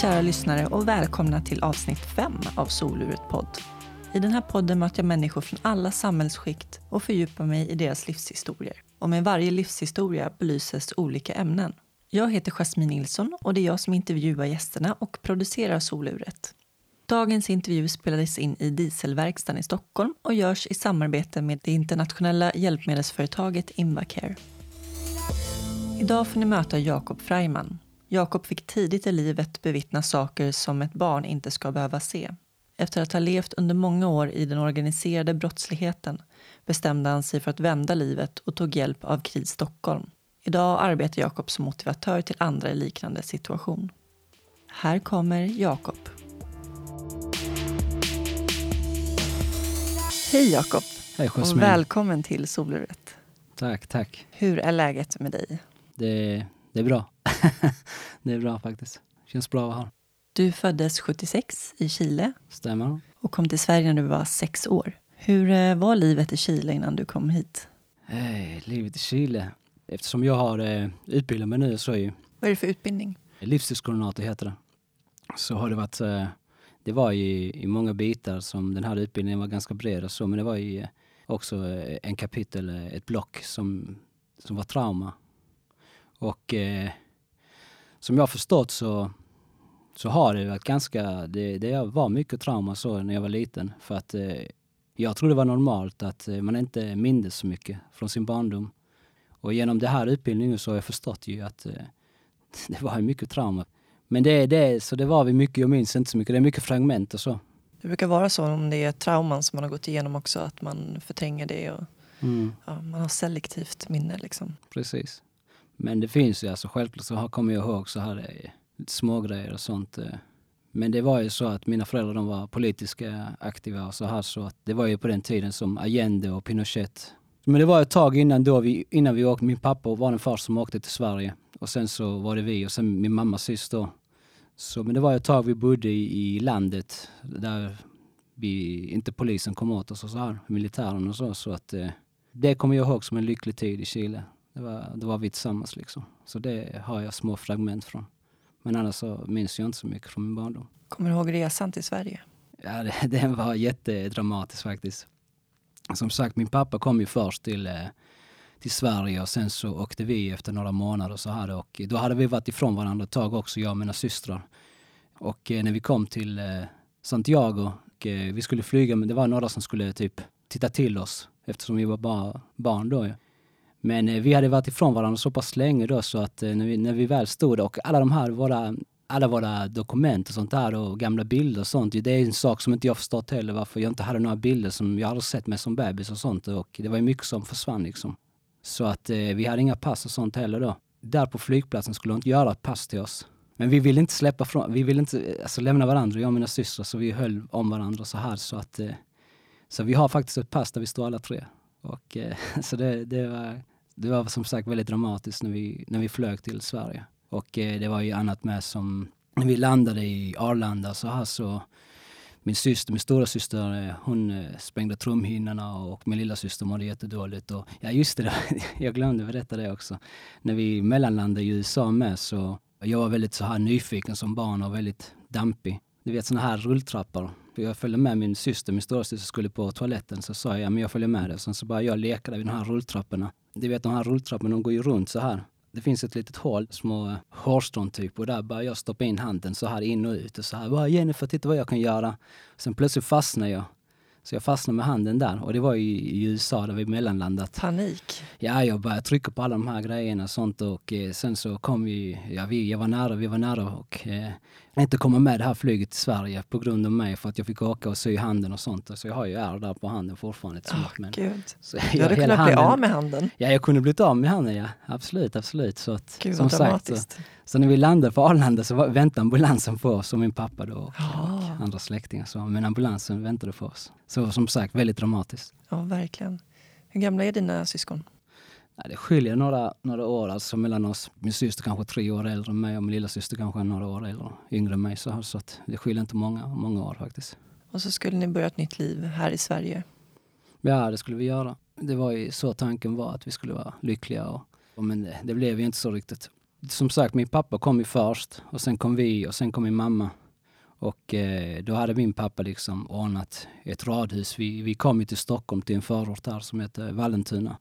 Kära lyssnare och välkomna till avsnitt 5 av Soluret podd. I den här podden möter jag människor från alla samhällsskikt och fördjupar mig i deras livshistorier. Och med varje livshistoria belyses olika ämnen. Jag heter Jasmine Nilsson och det är jag som intervjuar gästerna och producerar Soluret. Dagens intervju spelades in i Dieselverkstan i Stockholm och görs i samarbete med det internationella hjälpmedelsföretaget Invacare. Idag får ni möta Jakob Freiman. Jakob fick tidigt i livet bevittna saker som ett barn inte ska behöva se. Efter att ha levt under många år i den organiserade brottsligheten bestämde han sig för att vända livet och tog hjälp av KRIS Stockholm. Idag arbetar Jakob som motivatör till andra i liknande situation. Här kommer Jakob. Hej Jakob! Hej Och välkommen till Soluret. Tack, tack. Hur är läget med dig? Det, det är bra. det är bra faktiskt. Känns bra att ha. Du föddes 76 i Chile Stämmer. och kom till Sverige när du var sex år. Hur eh, var livet i Chile innan du kom hit? Hey, livet i Chile. Eftersom jag har eh, utbildat mig nu så är ju Vad är det för utbildning? livsstilskoordinator heter det. Så har det varit, eh, det var i, i många bitar som den här utbildningen var ganska bred och så, men det var ju eh, också eh, en kapitel, eh, ett block som, som var trauma. Och eh, som jag förstått så, så har det varit ganska, det, det var mycket trauma så när jag var liten för att eh, jag trodde det var normalt att eh, man inte mindes så mycket från sin barndom. Och genom det här utbildningen så har jag förstått ju att eh, det var mycket trauma. Men det är det, så det var vi mycket, jag minns inte så mycket, det är mycket fragment och så. Det brukar vara så om det är trauman som man har gått igenom också, att man förtränger det och Mm, ja, man har selektivt minne. Liksom. precis. Men det finns ju alltså, självklart så kommer jag ihåg så här eh, lite smågrejer och sånt. Eh. Men det var ju så att mina föräldrar de var politiska aktiva och så här så att det var ju på den tiden som Allende och Pinochet. Men det var ett tag innan då vi, innan vi åkte, min pappa var den första som åkte till Sverige och sen så var det vi och sen min mamma sist då. Så, men det var ett tag vi bodde i, i landet där vi, inte polisen kom åt oss och så här, militären och så. Så att eh, det kommer jag ihåg som en lycklig tid i Chile. Det var, det var vi tillsammans liksom. Så det har jag små fragment från. Men annars så minns jag inte så mycket från min barndom. Kommer du ihåg resan till Sverige? Ja, det, den var jättedramatisk faktiskt. Som sagt, min pappa kom ju först till, eh, till Sverige och sen så åkte vi efter några månader så här och då hade vi varit ifrån varandra ett tag också, jag och mina systrar. Och eh, när vi kom till eh, Santiago, vi skulle flyga, men det var några som skulle typ titta till oss eftersom vi var bara barn då. Men eh, vi hade varit ifrån varandra så pass länge då så att eh, när, vi, när vi väl stod där och alla de här våra alla våra dokument och sånt där och gamla bilder och sånt. Det är en sak som inte jag förstått heller varför jag inte hade några bilder som jag hade sett mig som bebis och sånt och det var ju mycket som försvann liksom. Så att eh, vi hade inga pass och sånt heller då. Där på flygplatsen skulle de inte göra ett pass till oss. Men vi ville inte släppa från, vi ville inte eh, alltså, lämna varandra, jag och mina systrar, så vi höll om varandra så här så att eh, så vi har faktiskt ett pass där vi står alla tre. Och, eh, så det, det, var, det var som sagt väldigt dramatiskt när vi, när vi flög till Sverige. Och eh, det var ju annat med som, när vi landade i Arlanda så här så min syster, min stora syster, eh, hon eh, sprängde trumhinnorna och min lilla syster mådde jättedåligt. Och, ja just det, jag glömde berätta det också. När vi mellanlandade i USA med så jag var väldigt så här nyfiken som barn och väldigt dampig. Du vet såna här rulltrappor. För jag följde med min syster, min storasyster skulle på toaletten så sa jag men jag följer med dig. Sen så bara jag lekade vid de här rulltrapporna. Du vet de här rulltrapporna de går ju runt så här. Det finns ett litet hål, små hårstrån typ och där bara jag stoppa in handen så här in och ut och så här. Bara Jennifer, titta vad jag kan göra. Sen plötsligt fastnade jag. Så jag fastnade med handen där och det var i, i USA där vi mellanlandat. Panik. Ja, jag började trycka på alla de här grejerna och sånt och eh, sen så kom vi, ja vi, jag var nära, vi var nära och eh, inte komma med det här flyget till Sverige på grund av mig för att jag fick åka och sy handen och sånt. Så jag har ju ärr där på handen fortfarande. till slut, men, Gud. så Du jag- hade hela kunnat bli handen- av med handen. Ja, jag kunde blivit av med handen, ja. Absolut, absolut. Så, att, Gud som sagt, så, så när vi landade på Arlanda så var, väntade ambulansen på oss och min pappa då och, Ja. och andra släktingar. Så, men ambulansen väntade på oss. Så som sagt, väldigt dramatiskt. Ja, verkligen. Hur gamla är dina syskon? Det skiljer några, några år alltså mellan oss. Min syster kanske tre år äldre än mig och min lilla syster kanske några år äldre, yngre än mig. Så, här, så att det skiljer inte många, många år faktiskt. Och så skulle ni börja ett nytt liv här i Sverige. Ja, det skulle vi göra. Det var ju så tanken var, att vi skulle vara lyckliga. Och, och men det, det blev ju inte så riktigt. som sagt, min pappa kom ju först och sen kom vi och sen kom min mamma. Och eh, då hade min pappa liksom ordnat ett radhus. Vi, vi kom ju till Stockholm till en förort där som heter Vallentuna.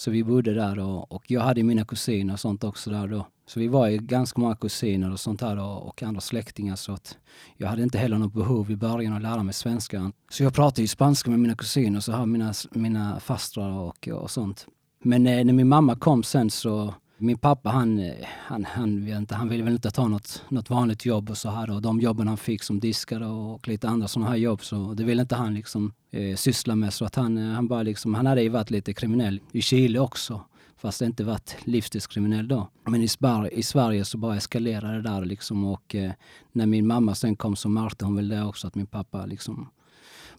Så vi bodde där och, och jag hade mina kusiner och sånt också där då. Så vi var ju ganska många kusiner och sånt här och, och andra släktingar så att jag hade inte heller något behov i början att lära mig svenska. Så jag pratade ju spanska med mina kusiner, så här mina, mina fastrar och, och sånt. Men eh, när min mamma kom sen så min pappa han, han, han, inte, han ville väl inte ta något, något vanligt jobb och så här och de jobben han fick som diskare och lite andra sådana här jobb så det ville inte han liksom eh, syssla med så att han, eh, han bara liksom, han hade ju varit lite kriminell i Chile också fast inte varit livstidskriminell då. Men i, Spar i Sverige så bara eskalerade det där liksom och eh, när min mamma sen kom så märkte hon väl det också att min pappa liksom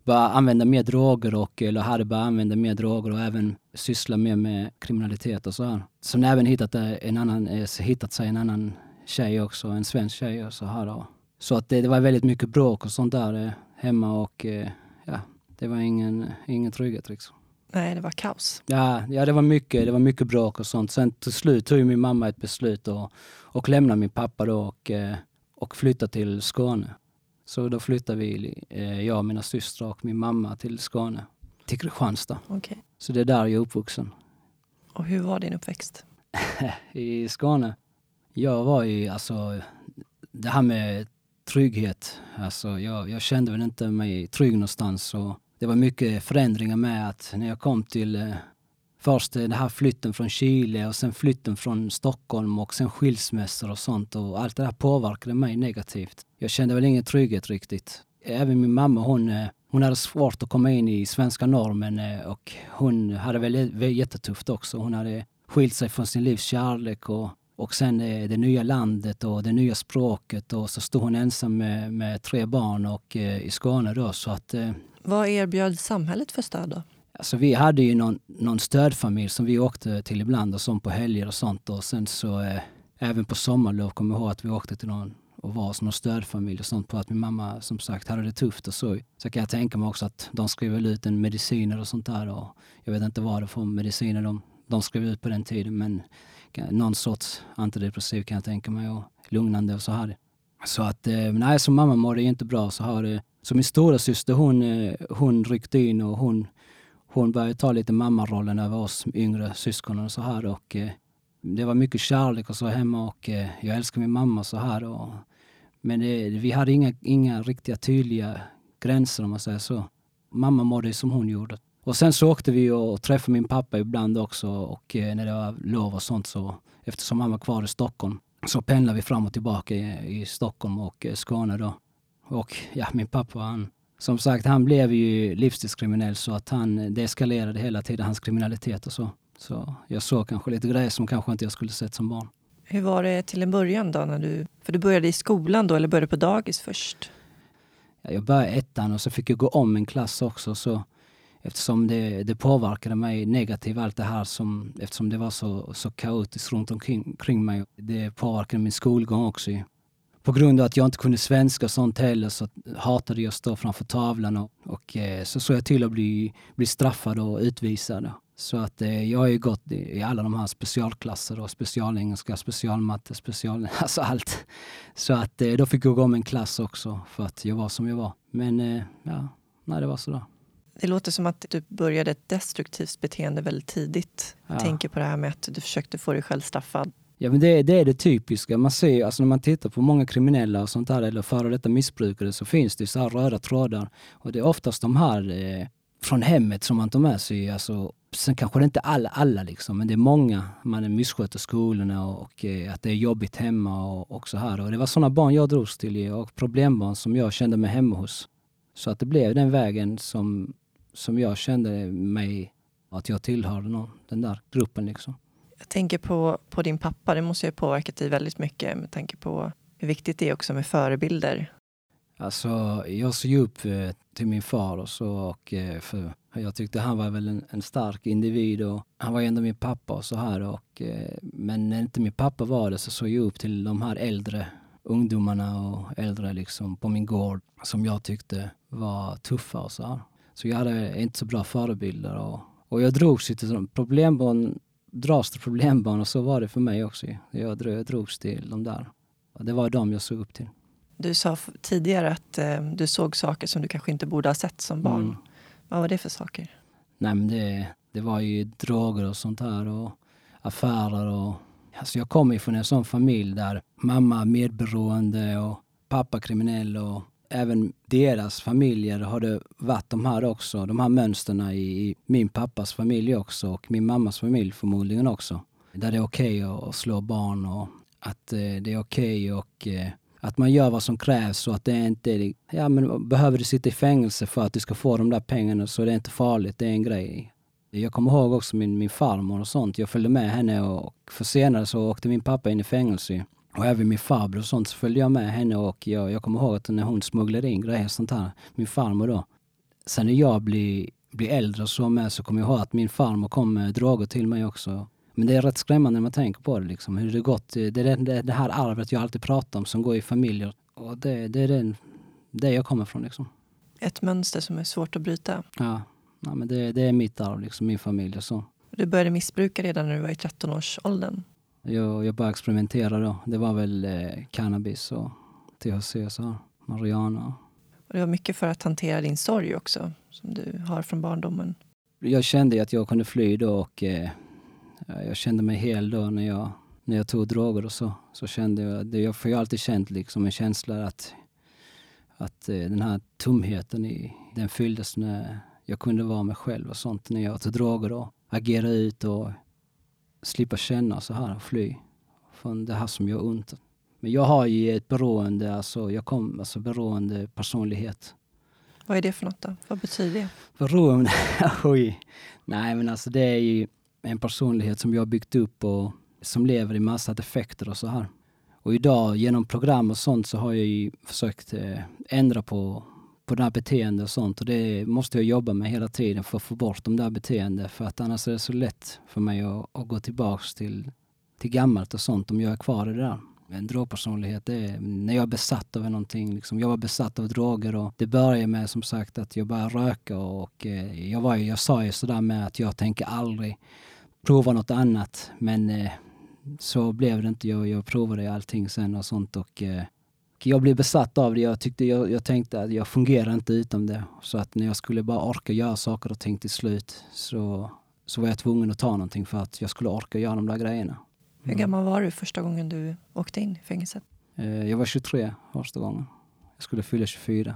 började använda mer droger och eller hade börjat använda mer droger och även syssla mer med kriminalitet och så här. Så hon även hittat, eh, en annan, eh, hittat sig en annan tjej också, en svensk tjej och så här då. Så att det, det var väldigt mycket bråk och sånt där eh, hemma och ja, det var ingen, ingen trygghet liksom. Nej, det var kaos. Ja, ja det, var mycket, det var mycket bråk och sånt. Sen till slut tog min mamma ett beslut och, och lämna min pappa då och, och flytta till Skåne. Så då flyttade vi, eh, jag mina systrar och min mamma till Skåne, till Kristianstad. Okay. Så det är där jag är uppvuxen. Och hur var din uppväxt? I Skåne? Jag var ju, alltså, det här med trygghet, alltså jag, jag kände väl inte mig trygg någonstans. Och det var mycket förändringar med att när jag kom till eh, först den här flytten från Chile och sen flytten från Stockholm och sen skilsmässor och sånt och allt det där påverkade mig negativt. Jag kände väl ingen trygghet riktigt. Även min mamma hon, eh, hon hade svårt att komma in i svenska normen eh, och hon hade väl jättetufft också. Hon hade skilt sig från sin livs kärlek och, och sen eh, det nya landet och det nya språket och så stod hon ensam med, med tre barn och i Skåne då så att... Vad erbjöd samhället för stöd då? Alltså vi hade ju någon, någon stödfamilj som vi åkte till ibland och sånt på helger och sånt och sen så eh, även på sommarlov kommer jag ihåg att vi åkte till någon och var som någon stödfamilj och sånt på att min mamma som sagt hade det tufft och så. Så kan jag tänka mig också att de skrev väl ut en mediciner och sånt där och jag vet inte vad det för mediciner de, de skrev ut på den tiden men någon sorts antidepressiv kan jag tänka mig och lugnande och så här. Så att, eh, nej, så mamma mådde inte bra. Så, har det, så min stora syster hon, eh, hon ryckte in och hon hon började ta lite mammarollen över oss yngre syskonen. och så här. Och, eh, det var mycket kärlek och så hemma och eh, jag älskar min mamma så här. Och, men det, vi hade inga, inga riktiga tydliga gränser om man säger så. Mamma mådde som hon gjorde. Och sen så åkte vi och träffade min pappa ibland också och eh, när det var lov och sånt så eftersom han var kvar i Stockholm så pendlade vi fram och tillbaka i, i Stockholm och eh, Skåne då. Och ja, min pappa han som sagt, han blev ju livstidskriminell så att han, det eskalerade hela tiden, hans kriminalitet och så. Så jag såg kanske lite grejer som kanske inte jag skulle sett som barn. Hur var det till en början då? När du, för du började i skolan då, eller började på dagis först? Ja, jag började ettan och så fick jag gå om en klass också. Så eftersom det, det påverkade mig negativt, allt det här som, eftersom det var så, så kaotiskt runt omkring kring mig. Det påverkade min skolgång också på grund av att jag inte kunde svenska och sånt heller så hatade jag att stå framför tavlan och, och eh, så såg jag till att bli, bli straffad och utvisad. Så att eh, jag har ju gått i, alla de här specialklasser och specialengelska, specialmatte, special... Alltså allt. Så att eh, då fick jag gå om en klass också för att jag var som jag var. Men ja, nej det var sådär. Det låter som att du började ett destruktivt beteende väldigt tidigt. Jag ja. tänker på det här med att du försökte få dig själv straffad Ja men det, det, är det typiska. Man ser alltså när man tittar på många kriminella och sånt där eller före detta missbrukare så finns det så här röda trådar. Och det är oftast de här eh, från hemmet som man tar med sig. Alltså, sen kanske det inte alla, alla liksom, men det är många. Man missköter skolorna och, och eh, att det är jobbigt hemma och, och så här. Och det var sådana barn jag drogs till och problembarn som jag kände mig hemma hos. Så att det blev den vägen som, som jag kände mig att jag tillhörde någon, den där gruppen liksom. Jag tänker på, på din pappa, det måste ju ha påverkat dig väldigt mycket med tanke på hur viktigt det är också med förebilder. Alltså, jag såg upp eh, till min far och så och eh, för jag tyckte han var väl en, en stark individ och han var ändå min pappa och så här och eh, men när inte min pappa var det så såg jag upp till de här äldre ungdomarna och äldre liksom på min gård som jag tyckte var tuffa och så här. Så jag hade inte så bra förebilder och, och jag drogs till problembarn dras till problembarn och så var det för mig också. Jag, drog, jag drogs till de där. Det var de jag såg upp till. Du sa tidigare att eh, du såg saker som du kanske inte borde ha sett som barn. Mm. Vad var det för saker? Nej, det, det var ju droger och sånt här och affärer. Och, alltså jag kommer från en sån familj där mamma medberoende och pappa kriminell och även deras familjer har det varit de här också, de här mönstren i, i min pappas familj också och min mammas familj förmodligen också. Där det är okej okay att slå barn och att eh, det är okej okay och eh, att man gör vad som krävs och att det inte är, ja men behöver du sitta i fängelse för att du ska få de där pengarna så det är inte farligt, det är en grej. Jag kommer ihåg också min, min farmor och sånt. Jag följde med henne och för senare så åkte min pappa in i fängelse. Och även min farbror och sånt så följde jag med henne och jag, jag kommer ihåg att när hon smugglade in grejer och sånt här, min farmor då. Sen när jag blir, blir äldre och så med så kommer jag ihåg att min farmor kom med droger till mig också. Men det är rätt skrämmande när man tänker på det liksom. Hur det gått. Det är det, det här arvet jag alltid pratar om som går i familjer. Och det, det är det, det jag kommer från liksom. Ett mönster som är svårt att bryta. Ja, ja men det, det är mitt arv, liksom, min familj och så. Du började missbruka redan när du var i 13-årsåldern. Jag, jag började experimentera då. Det var väl eh, cannabis och THC, så, marijuana. Och det var mycket för att hantera din sorg också, som du har från barndomen. Jag kände att jag kunde fly då och eh, jag kände mig hel då när jag, när jag tog droger och så. Så kände jag, det, jag har alltid känt liksom en känsla att, att eh, den här tomheten i, den fylldes när jag kunde vara mig själv och sånt när jag tog droger och agera ut och slippa känna så här och fly från det här som gör ont. Men jag har ju ett beroende, alltså, jag kom, alltså beroende personlighet. Vad är det för något då? Vad betyder det? Beroende? Oj. Nej men alltså det är ju en personlighet som jag byggt upp och som lever i massa defekter och så här. Och idag genom program och sånt så har jag ju försökt eh, ändra på, på det här beteendet och sånt och det måste jag jobba med hela tiden för att få bort de där beteendena för att annars är det så lätt för mig att, att gå tillbaks till, till gammalt och sånt om jag är kvar i det där. En drogpersonlighet, det är när jag är besatt av någonting. Liksom. Jag var besatt av droger och det började med som sagt att jag började röka och eh, jag, var, jag sa ju sådär med att jag tänker aldrig prova något annat. Men eh, så blev det inte. Jag, jag provade allting sen och sånt och eh, jag blev besatt av det. Jag, tyckte, jag, jag tänkte att jag fungerar inte utan det. Så att när jag skulle bara orka göra saker och ting till slut så, så var jag tvungen att ta någonting för att jag skulle orka göra de där grejerna. Mm. Hur gammal var du första gången du åkte in i fängelset? Eh, jag var 23 första gången. Jag skulle fylla 24.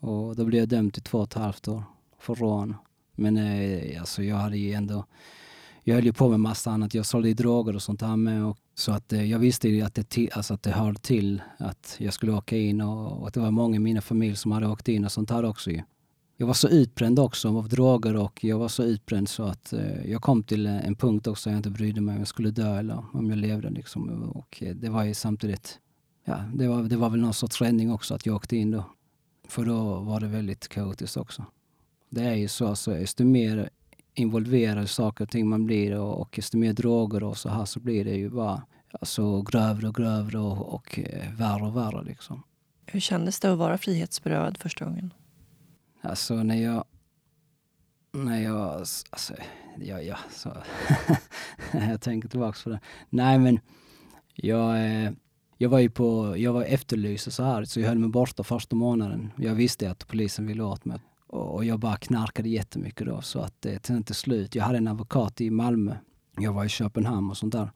Och då blev jag dömd till två och ett halvt år för rån. Men eh, alltså jag hade ju ändå jag höll ju på med massa annat. Jag sålde droger och sånt där med. Och, så att eh, jag visste ju att det, alltså att det hörde till att jag skulle åka in och, och att det var många i mina familj som hade åkt in och sånt här också ju. Jag var så utbränd också av droger och jag var så utbränd så att eh, jag kom till en punkt också där jag inte brydde mig om jag skulle dö eller om jag levde liksom. Och det var ju samtidigt, ja, det var, det var väl någon sorts räddning också att jag åkte in då. För då var det väldigt kaotiskt också. Det är ju så, alltså, så desto mer involverad i saker och ting man blir och, och desto mer droger och så här så blir det ju bara alltså, grövre och grövre och, och eh, värre och värre. Liksom. Hur kändes det att vara frihetsberövad första gången? Alltså när jag... När jag... Alltså, ja, ja, så, jag tänker tillbaka på det. Nej men, jag, eh, jag var ju på, jag var efterlyst och så här, så jag höll mig borta första månaden. Jag visste att polisen ville åt mig. Och jag bara knarkade jättemycket då så att det till slut. Jag hade en advokat i Malmö. Jag var i Köpenhamn och sånt där.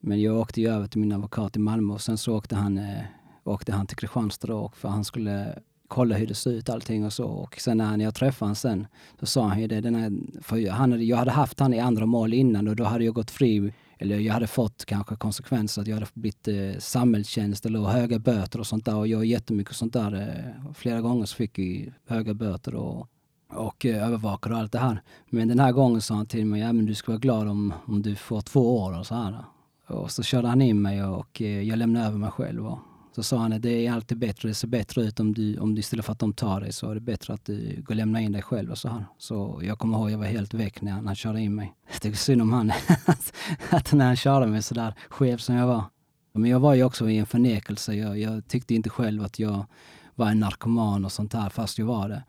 Men jag åkte ju över till min advokat i Malmö och sen så åkte han, eh, åkte han till Kristianstad då för han skulle kolla hur det såg ut allting och så. Och sen när jag träffade honom sen så sa han ju det. Den här, för han, jag hade haft han i andra mål innan och då hade jag gått fri eller jag hade fått kanske konsekvenser att jag hade blivit eh, samhällstjänst eller höga böter och sånt där. Och jag jättemycket sånt där. Eh, flera gånger så fick jag höga böter och, och eh, övervakade och allt det här. Men den här gången sa han till mig, ja men du ska vara glad om, om du får två år och så här. Och så körde han in mig och eh, jag lämnade över mig själv. Och, så sa han att det är alltid bättre, det ser bättre ut om du, om du istället för att de tar dig så är det bättre att du går och lämnar in dig själv och så här. Så jag kommer ihåg, jag var helt väck när han, han körde in mig. Jag tycker synd om han, att när han körde mig sådär skev som jag var. Men jag var ju också i en förnekelse. Jag, jag tyckte inte själv att jag var en narkoman och sånt där, fast jag var det.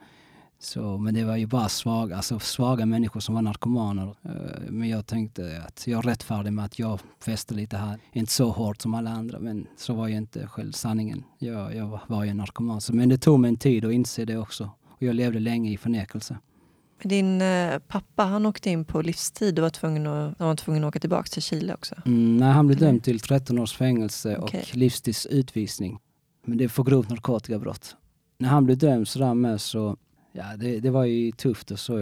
Så, men det var ju bara svaga, alltså svaga människor som var narkomaner. Eh, men jag tänkte att jag är rättfärdig med att jag festade lite här. Inte så hårt som alla andra, men så var ju inte själv sanningen. Jag, jag var ju narkoman. Men det tog mig en tid att inse det också. Och jag levde länge i förnekelse. Din eh, pappa han åkte in på livstid och var tvungen att, var tvungen att åka tillbaka till Chile också? Mm, nej, han blev dömd till 13 års fängelse okay. och livstidsutvisning. Men det är för grovt narkotikabrott. När han blev dömd sådär med så, ja det, det var ju tufft och så.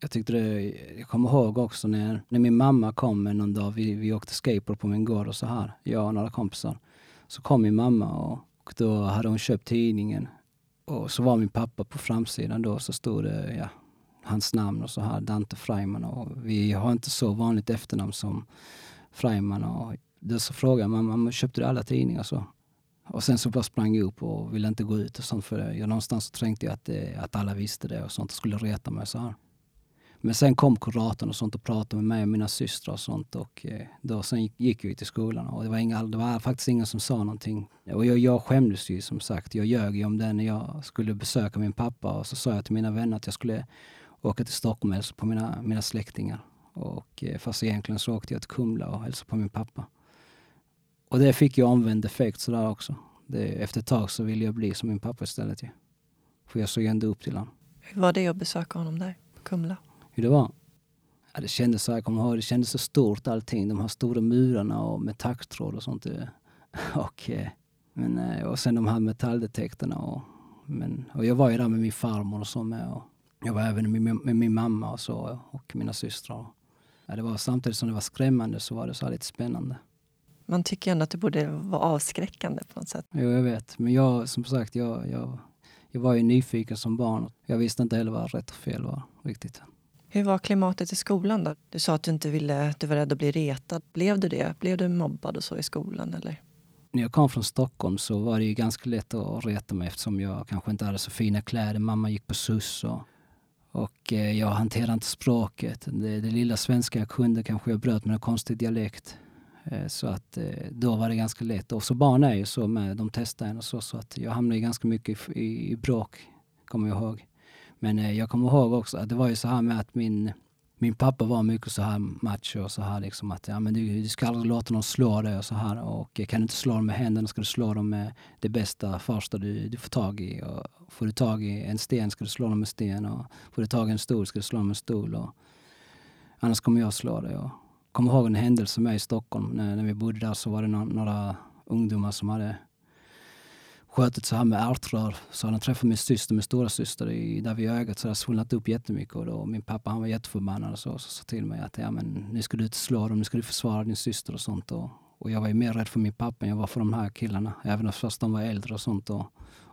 Jag, tyckte det, jag kommer ihåg också när, när min mamma kom någon dag, vi, vi åkte skateboard på min gård och så här, jag och några kompisar. Så kom min mamma och, och då hade hon köpt tidningen. Och så var min pappa på framsidan då, så stod det, ja, hans namn och så här, Dante Freiman. Och vi har inte så vanligt efternamn som Freiman. Och då så frågade mamma, köpte du alla tidningar så? Och sen så bara sprang jag upp och ville inte gå ut och sånt för jag någonstans så tänkte jag att, eh, att alla visste det och sånt och skulle reta mig så här. Men sen kom kuratorn och sånt och pratade med mig och mina systrar och sånt och eh, då sen gick, jag jag till skolan och det var, inga, det var faktiskt ingen som sa någonting. Och jag, jag skämdes ju som sagt. Jag ljög ju om det när jag skulle besöka min pappa och så sa jag till mina vänner att jag skulle åka till Stockholm och hälsa på mina, mina släktingar. Och, eh, fast egentligen så åkte jag till Kumla och hälsade på min pappa. Och det fick ju omvänd effekt sådär också. Det, efter ett tag så ville jag bli som min pappa istället ju. För jag såg ändå upp till honom. Hur var det att besöka honom där på Kumla? Hur det var? Ja, det kändes så, jag kommer ihåg, det kändes så stort allting. De här stora murarna och med taggtråd och sånt. Och, eh, men, eh, och sen de här metalldetektorerna. Och, men, och jag var ju där med min farmor och så med. Och, jag var även med, med min mamma och så och mina systrar. Ja, det var, samtidigt som det var skrämmande så var det så lite spännande. Man tycker ändå att det borde vara avskräckande på något sätt. Jo, jag vet. Men jag, som sagt, jag, jag, jag var ju nyfiken som barn. Jag visste inte heller vad rätt och fel var riktigt. Hur var klimatet i skolan då? Du sa att du inte ville, du var rädd att bli retad. Blev du det? Blev du mobbad och så i skolan eller? när jag kom från Stockholm så var det ju ganska lätt att reta mig eftersom jag kanske inte hade så fina kläder. Mamma gick på SUS och och eh, jag hanterade inte språket. Det, det, lilla svenska jag kunde kanske jag bröt med en konstig dialekt. Eh, så att eh, då var det ganska lätt. Och så barn är ju så med, de testar en och så. Så att jag hamnade ganska mycket i, i, i bråk, kommer jag ihåg. Men eh, jag kommer ihåg också att det var ju så här med att min min pappa var mycket så här macho och så här liksom att ja, men du, du ska aldrig låta någon slå dig och så här och kan du inte slå dem med händerna ska du slå dem med det bästa första du, du får tag i. Och får du tag i en sten ska du slå dem med sten och får du tag i en stol ska du slå dem med stol. Och, annars kommer jag slå dig. Och, kommer ihåg en händelse med i Stockholm när, när vi bodde där så var det några, några ungdomar som hade skjutit så här med ärtrör. Så han träffat min syster, min stora syster i, där vid ögat så det svullnat upp jättemycket. Och då, min pappa han var jätteförbannad och så, så sa till mig att ja, men, nu ska du inte slå dem, nu ska du försvara din syster och sånt. Och, och jag var ju mer rädd för min pappa än jag var för de här killarna. Även fast de var äldre och sånt och,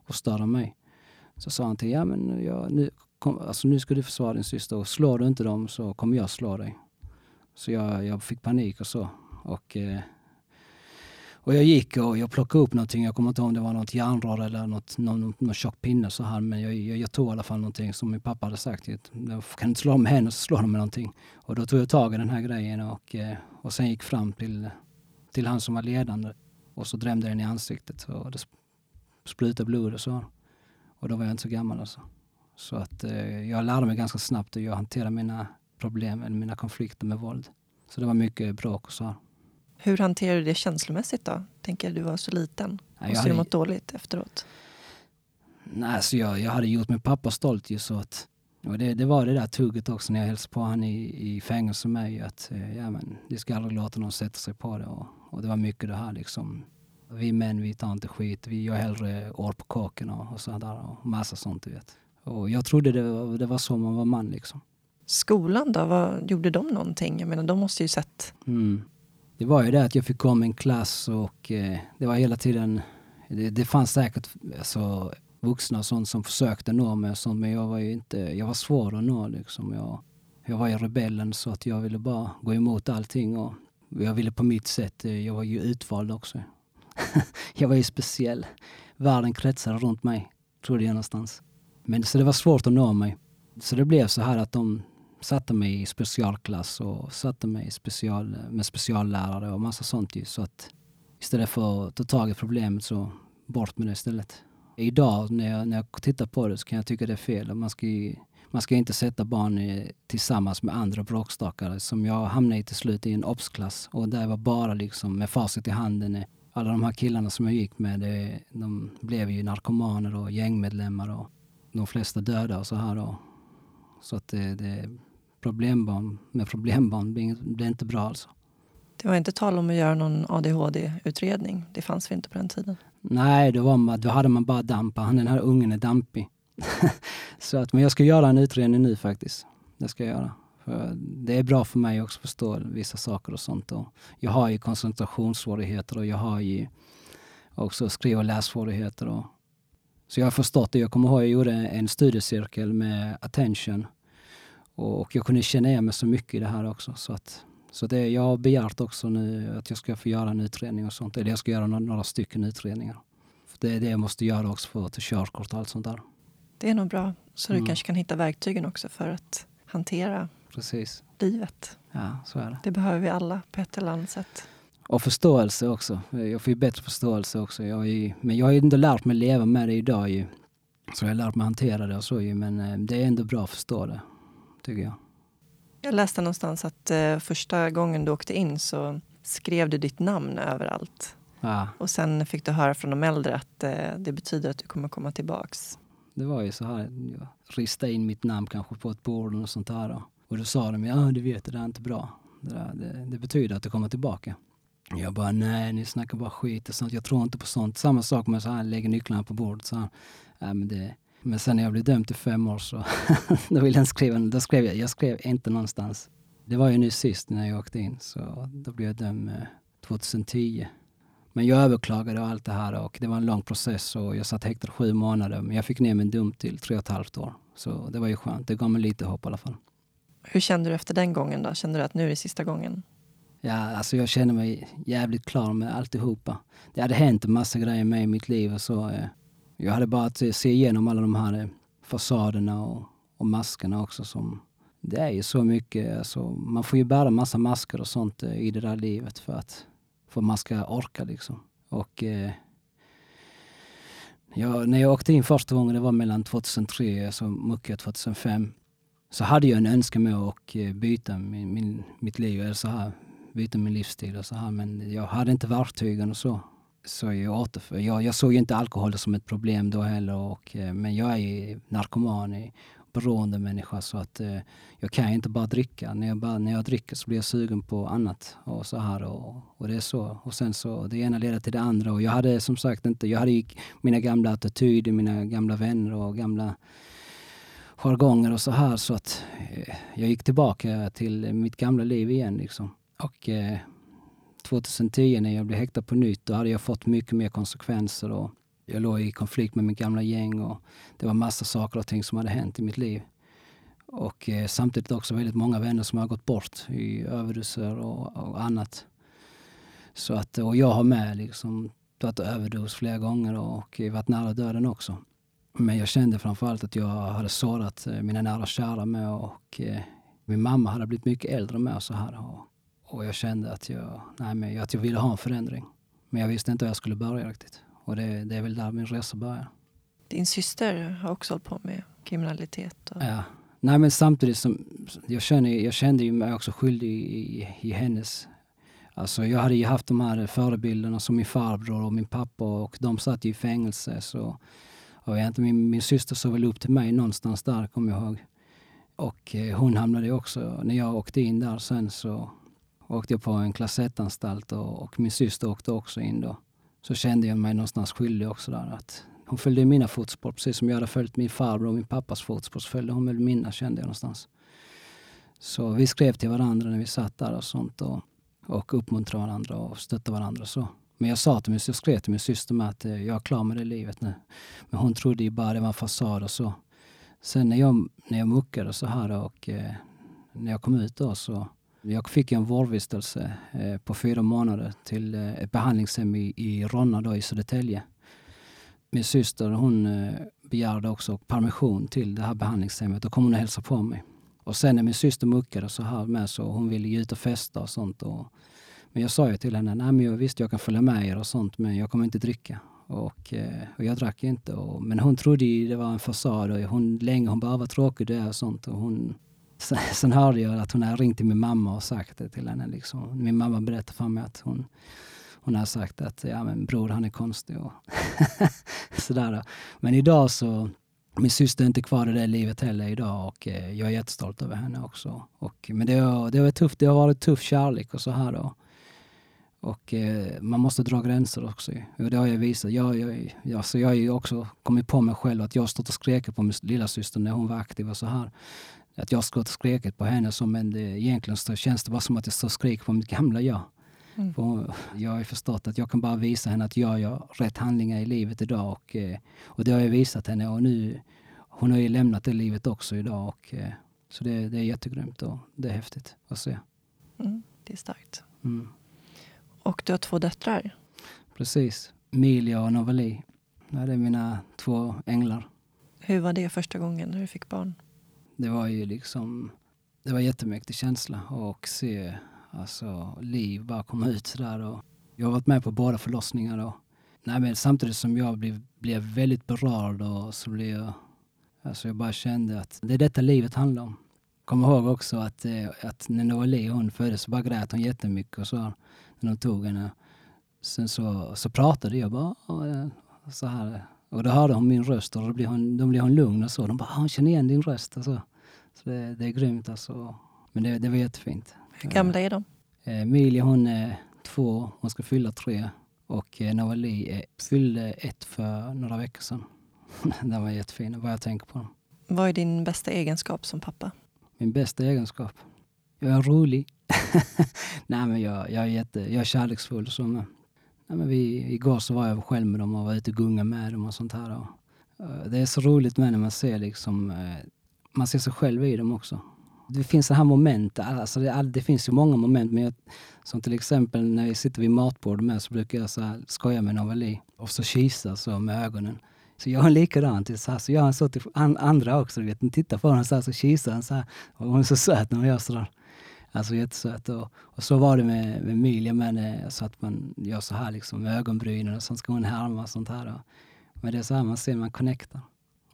och störde mig. Så sa han till ja men jag, nu, kom, alltså, nu ska du försvara din syster och slår du inte dem så kommer jag slå dig. Så jag, jag fick panik och så. Och eh, och jag gick och jag plockade upp någonting, jag kommer inte ihåg om det var något järnrör eller något, någon, någon tjock pinne så här, men jag, jag, jag, tog i alla fall någonting som min pappa hade sagt. Jag kan inte slå dem med händerna så slår de med någonting. Och då tog jag tag i den här grejen och, eh, och sen gick fram till, till han som var ledande. Och så drämde den i ansiktet och det sprutade blod och så. Och då var jag inte så gammal alltså. Så att eh, jag lärde mig ganska snabbt hur jag hanterade mina problem, eller mina konflikter med våld. Så det var mycket bråk och så. Hur hanterar du det känslomässigt då? Tänker du var så liten. Nej, Måste du mått dåligt efteråt? Nej, alltså jag, jag hade gjort min pappa stolt ju så att och det, det var det där tugget också när jag hälsade på honom i, i fängelse med mig att eh, ja, men, det ska aldrig låta någon sätta sig på det. Och, och det var mycket det här liksom. Vi män vi tar inte skit, vi gör hellre år på kåken och, och sådär och massa sånt du vet. Och jag trodde det var, det var så man var man liksom. Skolan då, vad, gjorde de någonting? Jag menar de måste ju sett mm det var ju det att jag fick komma en klass och eh, det var hela tiden, det, det fanns säkert alltså, vuxna och sånt som försökte nå mig och sånt, men jag var ju inte, jag var svår att nå liksom. Jag, jag var ju rebellen så att jag ville bara gå emot allting och jag ville på mitt sätt, eh, jag var ju utvald också. jag var ju speciell. Världen kretsade runt mig, trodde jag någonstans. Men så det var svårt att nå mig. Så det blev så här att de satte mig i specialklass och satte mig special, med speciallärare och massa sånt ju. Så att istället för att ta tag i problemet så bort med det istället. Idag när jag, när jag tittar på det så kan jag tycka det är fel. Man ska, ju, man ska inte sätta barn tillsammans med andra bråkstakare som jag hamnade i till slut i en obsklass och där var bara liksom med facit i handen. Alla de här killarna som jag gick med, det, de blev ju narkomaner och gängmedlemmar och de flesta döda och så här. då. så att det, det problembarn med problembarn blir inte bra alltså. Det var inte tal om att göra någon ADHD-utredning. Det fanns väl inte på den tiden? Nej, det var, då hade man bara dampa. Den här ungen är dampig. så att, men jag ska göra en utredning nu faktiskt. Det ska jag göra. För det är bra för mig också att förstå vissa saker och sånt. Och jag har ju koncentrationssvårigheter och jag har ju också skriv och lässvårigheter. Och, så jag har förstått det. Jag kommer ihåg att jag gjorde en studiecirkel med attention. Och, och jag kunde känna igen mig så mycket i det här också. Så att så det, jag har begärt också nu att jag ska få göra en utredning och sånt. Eller jag ska göra några, några stycken utredningar. För det är det jag måste göra också för att ta körkort och allt sånt där. Det är nog bra. Så mm. du kanske kan hitta verktygen också för att hantera Precis. livet. Ja, så är det. Det behöver vi alla på ett eller annat sätt. Och förståelse också. Jag får ju bättre förståelse också. Jag ju, men jag har ju inte lärt mig leva med det idag ju. Så jag har lärt mig hantera det och så ju. Men eh, det är ändå bra att förstå det, tycker jag. Jag läste någonstans att eh, första gången du åkte in så skrev du ditt namn överallt. Ja. Och sen fick du höra från de äldre att eh, det betyder att du kommer komma tillbaks. Det var ju så här, jag ristade in mitt namn kanske på ett bord och sånt där. Då. Och då sa de, ja du vet det där är inte bra. Det, där, det, det betyder att du kommer tillbaka. Jag bara, nej ni snackar bara skit och sånt. Jag tror inte på sånt. Samma sak med så här, lägger nycklarna på bordet. Så här, ja, men det, men sen när jag blev dömd till fem år så då ville jag skriva, då skrev jag, jag skrev inte någonstans. Det var ju nu sist när jag åkte in, så då blev jag dömd 2010. Men jag överklagade och allt det här och det var en lång process och jag satt häktad sju månader. Men jag fick ner min dom till tre och ett halvt år. Så det var ju skönt. Det gav mig lite hopp i alla fall. Hur kände du efter den gången då? Kände du att nu är det sista gången? Ja, alltså jag kände mig jävligt klar med alltihopa. Det hade hänt en massa grejer med i mitt liv och så. Jag hade bara att se igenom alla de här eh, fasaderna och, och maskerna också. Som, det är ju så mycket, alltså, man får ju bära massa masker och sånt eh, i det där livet för att, för att man ska orka liksom. Och eh, jag, när jag åkte in första gången, det var mellan 2003 och alltså, muckade 2005, så hade jag en önskan med att eh, byta min, min, mitt liv, eller så här, byta min livsstil och så här, men jag hade inte verktygen och så så jag återför. Jag, jag såg inte alkohol som ett problem då heller. Och, eh, men jag är ju narkoman, beroende människa så att eh, jag kan inte bara dricka. När jag, bara, när jag dricker så blir jag sugen på annat och så här och, och det är så. Och sen så, det ena leder till det andra och jag hade som sagt inte, jag hade mina gamla attityder, mina gamla vänner och gamla jargonger och så här så att eh, jag gick tillbaka till mitt gamla liv igen liksom. Och eh, 2010 när jag blev häktad på nytt, då hade jag fått mycket mer konsekvenser. Och jag låg i konflikt med mitt gamla gäng och det var massa saker och ting som hade hänt i mitt liv. Och eh, samtidigt också väldigt många vänner som har gått bort i överdoser och, och, annat. Så att, och jag har med liksom tagit överdos flera gånger och eh, varit nära döden också. Men jag kände framförallt att jag hade sårat eh, mina nära och kära med och eh, min mamma hade blivit mycket äldre med och så här. Och och jag kände att jag, nej, men att jag ville ha en förändring. Men jag visste inte hur jag skulle börja riktigt. Och det, det är väl där min resa börjar. Din syster har också hållit på med kriminalitet? Och... Ja. Nej men samtidigt som jag kände, jag kände ju mig också skyldig i, i hennes Alltså jag hade ju haft de här förebilderna som min farbror och min pappa och de satt ju i fängelse. Så, och inte, min, min syster såg väl upp till mig någonstans där, kommer jag ihåg. Och eh, hon hamnade också, när jag åkte in där sen så åkte jag på en klass 1-anstalt och, och, min syster åkte också in då. Så kände jag mig någonstans skyldig också där. Att hon följde mina fotspår, precis som jag hade följt min farbror och min pappas fotspår så följde hon väl mina kände jag någonstans. Så vi skrev till varandra när vi satt där och sånt och, och uppmuntrade varandra och stöttade varandra så. Men jag sa till min, jag skrev till min syster med att eh, jag är klar med det livet nu. Men hon trodde ju bara det var en fasad och så. Sen när jag, när jag muckade så här och eh, när jag kom ut då så jag fick en vårdvistelse eh, på fyra månader till eh, ett behandlingshem i, i Ronna då, i Södertälje. Min syster hon eh, begärde också permission till det här behandlingshemmet och kom hon och hälsade på mig. Och sen när min syster muckade så här med så hon ville ju ut och festa och sånt. Och, men jag sa ju till henne, nej men jag, visst jag kan följa med er och sånt men jag kommer inte dricka. Och, och jag drack inte. Och, men hon trodde ju det var en fasad och hon, länge hon bara var tråkig det och sånt. Och hon, sen, sen hörde jag att hon hade ringt till min mamma och sagt det till henne. Liksom. Min mamma berättade för mig att hon, hon har sagt att ja, men bror han är konstig. Och sådär. Men idag så, min syster är inte kvar i det livet heller idag och eh, jag är jättestolt över henne också. Och, men det har, det, har tufft, det har varit tuff kärlek och så här då. Och eh, man måste dra gränser också. Och det har jag visat. Jag, jag, jag, så jag har ju också kommit på mig själv att jag har stått och skrikit på min lilla syster när hon var aktiv och så här. Att jag stått och skrikit på henne som en, det, egentligen så känns det bara som att jag står och skriker på mitt gamla jag. Mm. För jag har förstått att jag kan bara visa henne att jag gör rätt handlingar i livet idag. Och, eh, och det har jag visat henne och nu, hon har ju lämnat det livet också idag. Och, eh, så det, det är jättegrymt och det är häftigt att se. Mm, det är starkt. Mm. Och du har två döttrar? Precis. Milia och Novali. Det är mina två änglar. Hur var det första gången när du fick barn? Det var ju liksom... Det var jättemäktig känsla att se alltså, liv bara komma ut sådär. Och jag har varit med på båda förlossningar. Och, nej, men samtidigt som jag blev, blev väldigt berörd och så blev jag... Alltså jag bara kände att det är detta livet handlar om. Kommer ihåg också att, eh, att när Novali hon föddes så bara grät hon jättemycket och så när de tog henne. Sen så, så pratade jag bara eh, så här. Och då hörde hon min röst och då blev hon, då blev hon lugn och så. De bara, hon känner igen din röst. Och så så det, det är grymt alltså. Men det, det var jättefint. Hur gamla är de? Emilia hon är två, hon ska fylla tre. Och eh, Novali fyllde ett för några veckor sedan. Den var jättefin, vad jag tänker på dem. Vad är din bästa egenskap som pappa? Min bästa egenskap? Jag är rolig. Nej, men jag, jag, är jätte, jag är kärleksfull. Så med. Nej, men vi, igår så var jag själv med dem och var ute och gunga med dem och sånt här. Och, det är så roligt med när man ser liksom, man ser sig själv i dem också. Det finns så här moment, alltså det, det finns ju många moment, men jag, som till exempel när vi sitter vid matbordet med så brukar jag så här skoja med Novali och så kisa så med ögonen. Så jag han likadant. Så, här, så jag har så till andra också. Du vet, tittar på honom så här, så kisar han så här. Och hon är så söt när hon gör sådär. Alltså jättesöt. Och, och så var det med, med Emilia med eh, så att man gör så här liksom med ögonbrynen och så ska hon härma och sånt här. Och, men det är så här man ser, man connectar.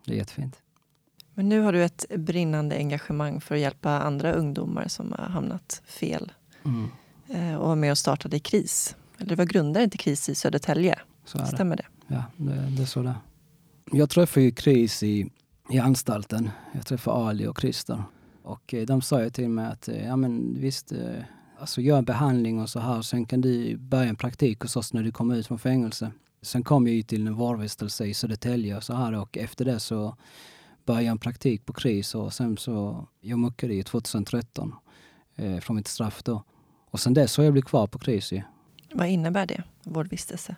Det är jättefint. Men nu har du ett brinnande engagemang för att hjälpa andra ungdomar som har hamnat fel. Mm. Eh, och var med och startade KRIS. Eller var grundaren till KRIS i Södertälje. Det. Stämmer det? Ja, det, det är så det Jag träffade ju KRIS i, i anstalten. Jag träffade Ali och Christer. Och eh, de sa ju till mig att, eh, ja men visst, alltså gör en behandling och så här, sen kan du börja en praktik hos oss när du kommer ut från fängelse. Sen kom jag ju till en vårdvistelse i Södertälje och så här och efter det så började en praktik på KRIS och sen så, jag muckade ju 2013 eh, från mitt straff då. Och sen dess har jag blivit kvar på KRIS. Vad innebär det, vårdvistelse?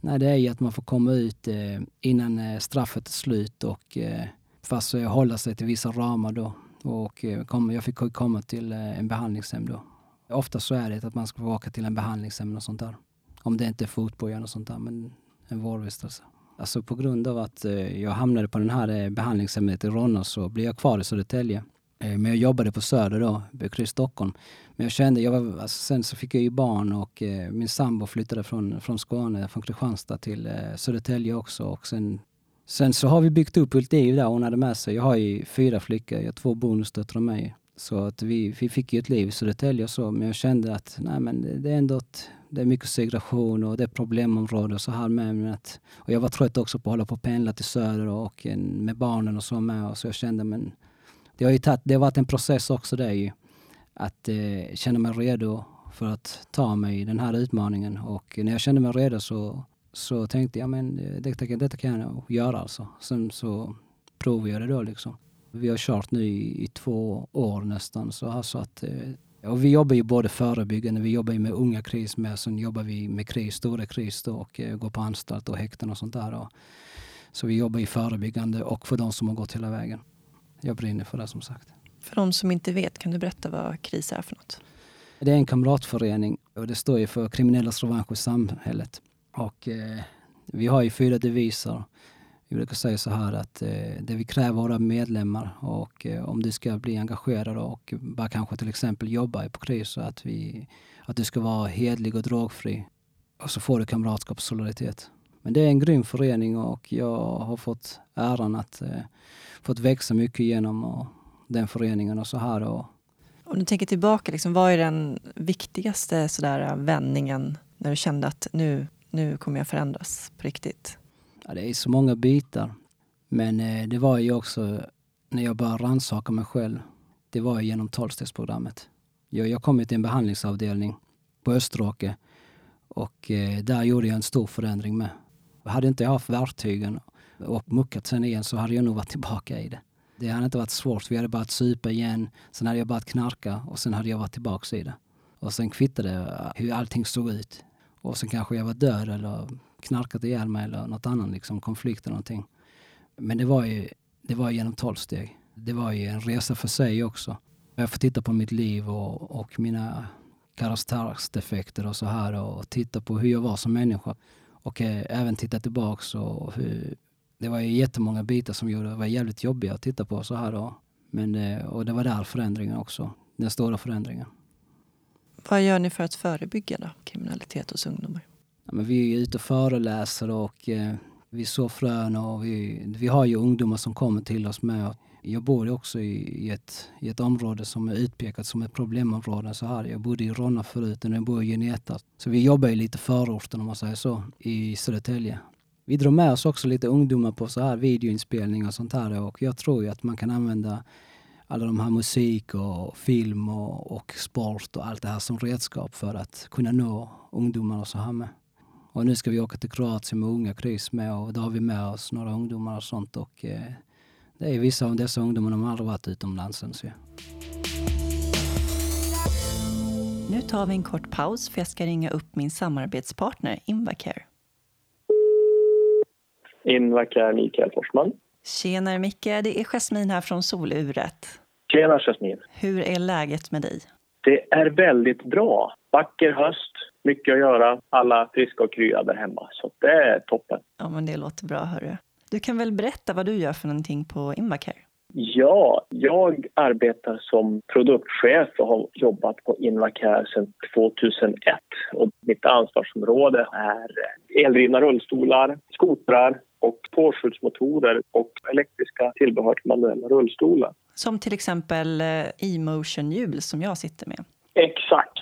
Nej, det är ju att man får komma ut eh, innan straffet är slut och eh, fast hålla sig till vissa ramar då. Och eh, kom, jag fick komma till eh, en behandlingshem då. Ofta så är det att man ska få åka till en behandlingshem och sånt där. Om det inte är fotboja och sånt där, men en vårdvistelse. Alltså på grund av att eh, jag hamnade på den här eh, behandlingshemmet i Ronna så blev jag kvar i Södertälje. Eh, men jag jobbade på Söder då, i Stockholm. Men jag kände, jag var, alltså sen så fick jag ju barn och eh, min sambo flyttade från, från Skåne, från Kristianstad till eh, Södertälje också. Och sen Sen så har vi byggt upp ett liv där hon hade med sig. Jag har ju fyra flickor, jag har två bonusdöttrar och mig. Så att vi, vi fick ju ett liv i Södertälje och så, men jag kände att nej, men det, det är ändå ett, det är mycket segregation och det är problemområden. och så här med. Att, och jag var trött också på att hålla på och pendla till Söder och eh, med barnen och så med. Och så jag kände, men det har ju tatt, det har varit en process också det ju. Att eh, känna mig redo för att ta mig den här utmaningen. Och när jag kände mig redo så så tänkte jag men detta, detta kan jag göra alltså. Sen så provade jag det då liksom. Vi har kört nu i, i två år nästan. Så så att, eh, och vi jobbar ju både förebyggande, vi jobbar ju med unga kris med, sen jobbar vi med kris, stora kris då, och uh, går på anstalt och häkten och sånt där. Och, så vi jobbar ju förebyggande och för de som har gått hela vägen. Jag brinner för det som sagt. För de som inte vet, kan du berätta vad KRIS är för något? Det är en kamratförening och det står ju för kriminellas revansch i samhället. Och eh, vi har ju fyra deviser. Vi brukar säga så här att eh, det vi kräver av våra medlemmar och eh, om du ska bli engagerad och bara kanske till exempel jobba på KRIS så att, vi, att du ska vara hedlig och drogfri. Och så får du kamratskap och solidaritet. Men det är en grym förening och jag har fått äran att eh, fått växa mycket genom och, den föreningen och så här. Och, Om du tänker tillbaka, liksom, vad är den viktigaste sådär, vändningen när du kände att nu, nu kommer jag förändras på riktigt? Ja, det är så många bitar. Men eh, det var ju också när jag började rannsaka mig själv. Det var genom tolvstegsprogrammet. Jag, jag kom till en behandlingsavdelning på Österåker och eh, där gjorde jag en stor förändring med. Hade inte jag haft verktygen och muckat sen igen så hade jag nog varit tillbaka i det. Det hade inte varit svårt. Vi hade börjat supa igen, sen hade jag börjat knarka och sen hade jag varit tillbaka i det. Och sen kvittade det hur allting såg ut. Och sen kanske jag var död eller knarkat ihjäl mig eller något annat, liksom konflikt eller någonting. Men det var ju det var genom tolv steg. Det var ju en resa för sig också. Jag får titta på mitt liv och, och mina karaktärsdefekter och så här och titta på hur jag var som människa. Och eh, även titta tillbaks och hur, det var ju jättemånga bitar som gjorde det var jävligt jobbiga att titta på så här då. Men, eh, och det var där förändringen också, den stora förändringen. Vad gör ni för att förebygga då, kriminalitet hos ungdomar? Ja, men vi är ute och föreläser och eh, vi sår frön och vi, vi har ju ungdomar som kommer till oss med. Jag bor också i, i, ett, i ett område som är utpekat som ett problemområde. Så här. Jag bodde i Ronna förut och nu bor jag i Geneta. Så vi jobbar i lite förorten om man säger så, i Södertälje. Vi drar med oss också lite ungdomar på så här videoinspelningar och sånt här och jag tror ju att man kan använda alla de här musik och film och, och sport och allt det här som redskap för att kunna nå ungdomar och så här med. Och nu ska vi åka till Kroatien med unga kryss med och då har vi med oss några ungdomar och sånt och eh, det är vissa av dessa ungdomar som aldrig varit utomlands ens. Ja. Nu tar vi en kort paus för jag ska ringa upp min samarbetspartner Invacare. Invacare Mikael Forsman. Tjenare Micke, det är Jasmin här från Soluret. Tjena Jasmin. Hur är läget med dig? Det är väldigt bra. Vacker höst, mycket att göra, alla friska och krya där hemma. Så det är toppen. Ja, men det låter bra hörru. Du kan väl berätta vad du gör för någonting på Invacare? Ja, jag arbetar som produktchef och har jobbat på Invacare sedan 2001. Och mitt ansvarsområde är eldrivna rullstolar, skotrar och påskjutsmotorer och elektriska tillbehör till manuella rullstolar. Som till exempel eh, e-motion-hjul som jag sitter med. Exakt.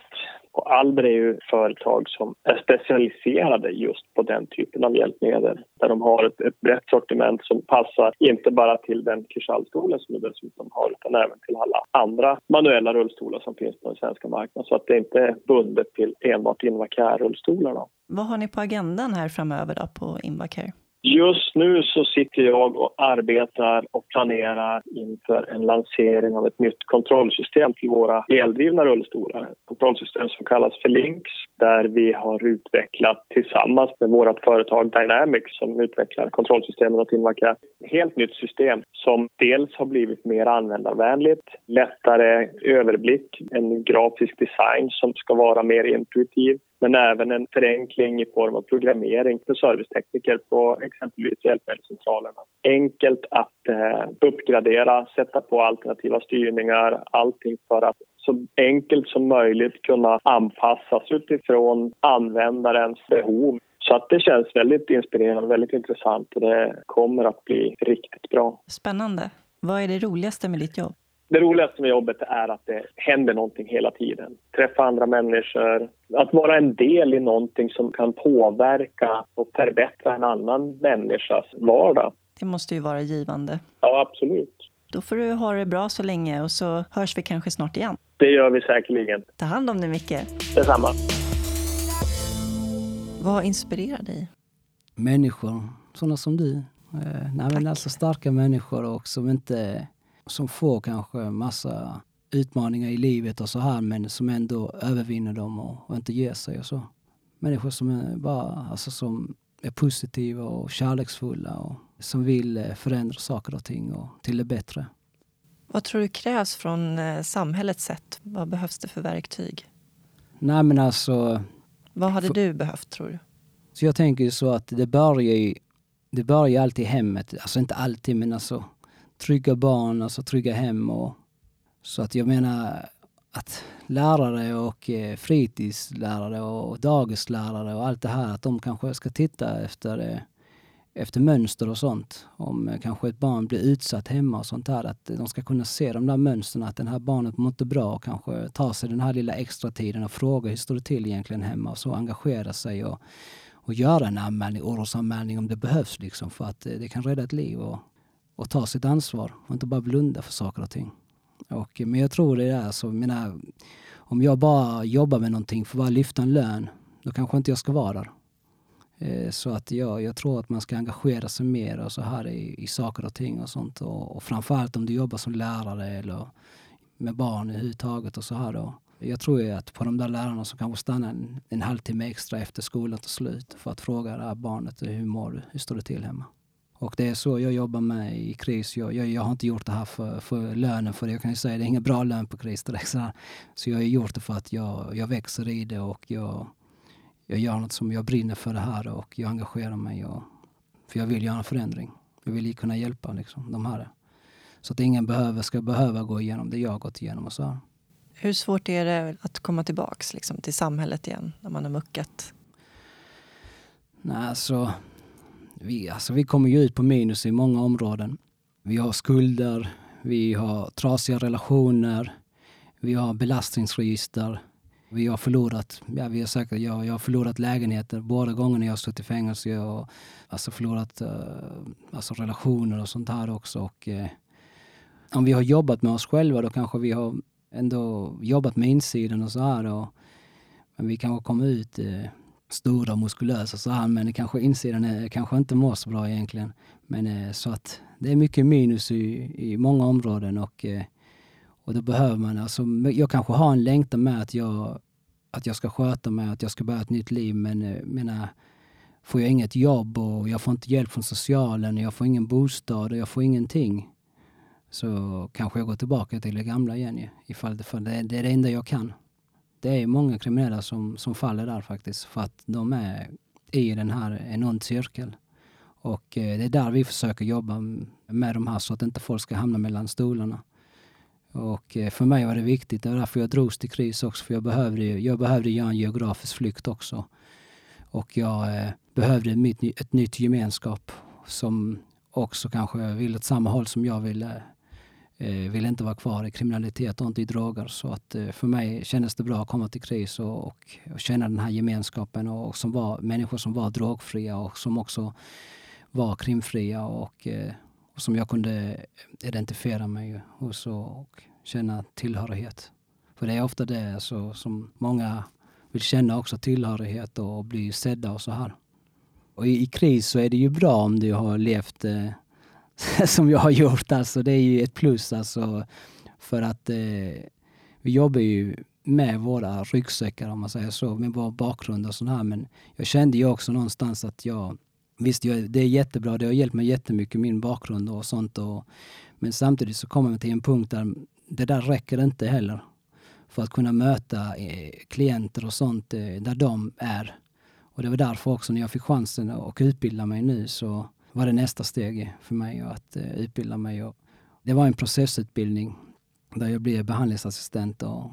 Och Alber är ju företag som är specialiserade just på den typen av hjälpmedel. Där de har ett, ett brett sortiment som passar inte bara till den Kirchall-stolen som de dessutom har utan även till alla andra manuella rullstolar som finns på den svenska marknaden. Så att det inte är bundet till enbart Invacare-rullstolarna. Vad har ni på agendan här framöver då på Invacare? Just nu så sitter jag och arbetar och planerar inför en lansering av ett nytt kontrollsystem till våra eldrivna rullstolar. Ett kontrollsystem som kallas för Lynx där vi har utvecklat tillsammans med vårt företag Dynamics som utvecklar kontrollsystemen och tillverkar Ett helt nytt system som dels har blivit mer användarvänligt, lättare överblick, en grafisk design som ska vara mer intuitiv men även en förenkling i form av programmering för servicetekniker på exempelvis hjälpmedelscentralerna. Enkelt att eh, uppgradera, sätta på alternativa styrningar, allting för att så enkelt som möjligt kunna anpassas utifrån användarens behov. Så att det känns väldigt inspirerande, väldigt intressant och det kommer att bli riktigt bra. Spännande. Vad är det roligaste med ditt jobb? Det roligaste med jobbet är att det händer någonting hela tiden. Träffa andra människor, att vara en del i någonting som kan påverka och förbättra en annan människas vardag. Det måste ju vara givande. Ja, absolut. Då får du ha det bra så länge och så hörs vi kanske snart igen. Det gör vi säkerligen. Ta hand om dig, Micke. Detsamma. Vad inspirerar dig? Människor, sådana som du. Eh, nej, men alltså starka människor och som inte som får kanske massa utmaningar i livet och så här men som ändå övervinner dem och, och inte ger sig och så. Människor som är bara, alltså som är positiva och kärleksfulla och som vill eh, förändra saker och ting och till det bättre. Vad tror du krävs från eh, samhällets sätt? Vad behövs det för verktyg? Nej men alltså... Vad hade för, du behövt tror du? Så jag tänker ju så att det börjar ju, det börjar alltid i hemmet. Alltså inte alltid men alltså trygga barn, alltså trygga hem och så att jag menar att lärare och eh, fritidslärare och dagislärare och allt det här, att de kanske ska titta efter, eh, efter mönster och sånt. Om eh, kanske ett barn blir utsatt hemma och sånt där, att de ska kunna se de där mönstren, att det här barnet mår inte bra och kanske ta sig den här lilla extra tiden och fråga hur står det till egentligen hemma och så engagera sig och, och göra en anmälning, orosanmälning om det behövs liksom för att det kan rädda ett liv och, och ta sitt ansvar och inte bara blunda för saker och ting. Och, eh, men jag tror det är så, mina, om jag bara jobbar med någonting för att bara lyfta en lön, då kanske inte jag ska vara där. Eh, så att jag, jag tror att man ska engagera sig mer och så här i, i saker och ting och sånt. Och, och framförallt om du jobbar som lärare eller med barn överhuvudtaget och så här då. Jag tror ju att på de där lärarna som kanske stannar en, en halvtimme extra efter skolan till slut för att fråga det här barnet eh, hur mår du, hur står det till hemma? Och det är så jag jobbar med i KRIS. Jag, jag, jag har inte gjort det här för, för lönen, för jag kan ju säga det är ingen bra lön på KRIS direkt. Så, så jag har gjort det för att jag, jag växer i det och jag, jag gör något som jag brinner för det här och jag engagerar mig. Och, för jag vill göra en förändring. Jag vill kunna hjälpa liksom, de här. Så att ingen behöver, ska behöva gå igenom det jag har gått igenom. Och så här. Hur svårt är det att komma tillbaks liksom, till samhället igen när man har muckat? Nej, alltså vi, alltså, vi kommer ju ut på minus i många områden. Vi har skulder, vi har trasiga relationer, vi har belastningsregister. Vi har förlorat, ja, vi har säkert, jag, jag har förlorat lägenheter båda gångerna jag har suttit i fängelse. Jag har alltså förlorat uh, alltså relationer och sånt här också. Och, uh, om vi har jobbat med oss själva då kanske vi har ändå jobbat med insidan och så här. Och, men vi kanske kommer ut uh, stora och muskulösa så här, men kanske insidan är, kanske inte mår så bra egentligen. Men eh, så att det är mycket minus i, i många områden och, eh, och då behöver man, alltså jag kanske har en längtan med att jag, att jag ska sköta mig, att jag ska börja ett nytt liv, men eh, får jag inget jobb och jag får inte hjälp från socialen, jag får ingen bostad och jag får ingenting så kanske jag går tillbaka till det gamla igen. Ifall det, för det, det är det enda jag kan det är många kriminella som, som faller där faktiskt för att de är i den här enorma cirkel. Och eh, det är där vi försöker jobba med de här så att inte folk ska hamna mellan stolarna. Och eh, för mig var det viktigt, det var därför jag drogs till KRIS också, för jag behövde, jag behövde göra en geografisk flykt också. Och jag eh, behövde mitt, ett nytt gemenskap som också kanske vill åt samma håll som jag ville eh, Eh, vill inte vara kvar i kriminalitet och inte i droger. Så att eh, för mig kändes det bra att komma till KRIS och, och, och känna den här gemenskapen och, och, som var människor som var drogfria och som också var krimfria och, eh, och som jag kunde identifiera mig hos och, och känna tillhörighet. För det är ofta det alltså, som många vill känna också tillhörighet och bli sedda och så här. Och i, i kris så är det ju bra om du har levt eh, som jag har gjort. Alltså, det är ju ett plus alltså, för att eh, vi jobbar ju med våra ryggsäckar om man säger så, med vår bakgrund och sånt här. Men jag kände ju också någonstans att jag, visst jag, det är jättebra, det har hjälpt mig jättemycket, min bakgrund och sånt. Och, men samtidigt så kommer man till en punkt där det där räcker inte heller för att kunna möta eh, klienter och sånt eh, där de är. Och det var därför också när jag fick chansen att utbilda mig nu så var det nästa steg för mig att eh, utbilda mig. Och det var en processutbildning där jag blev behandlingsassistent och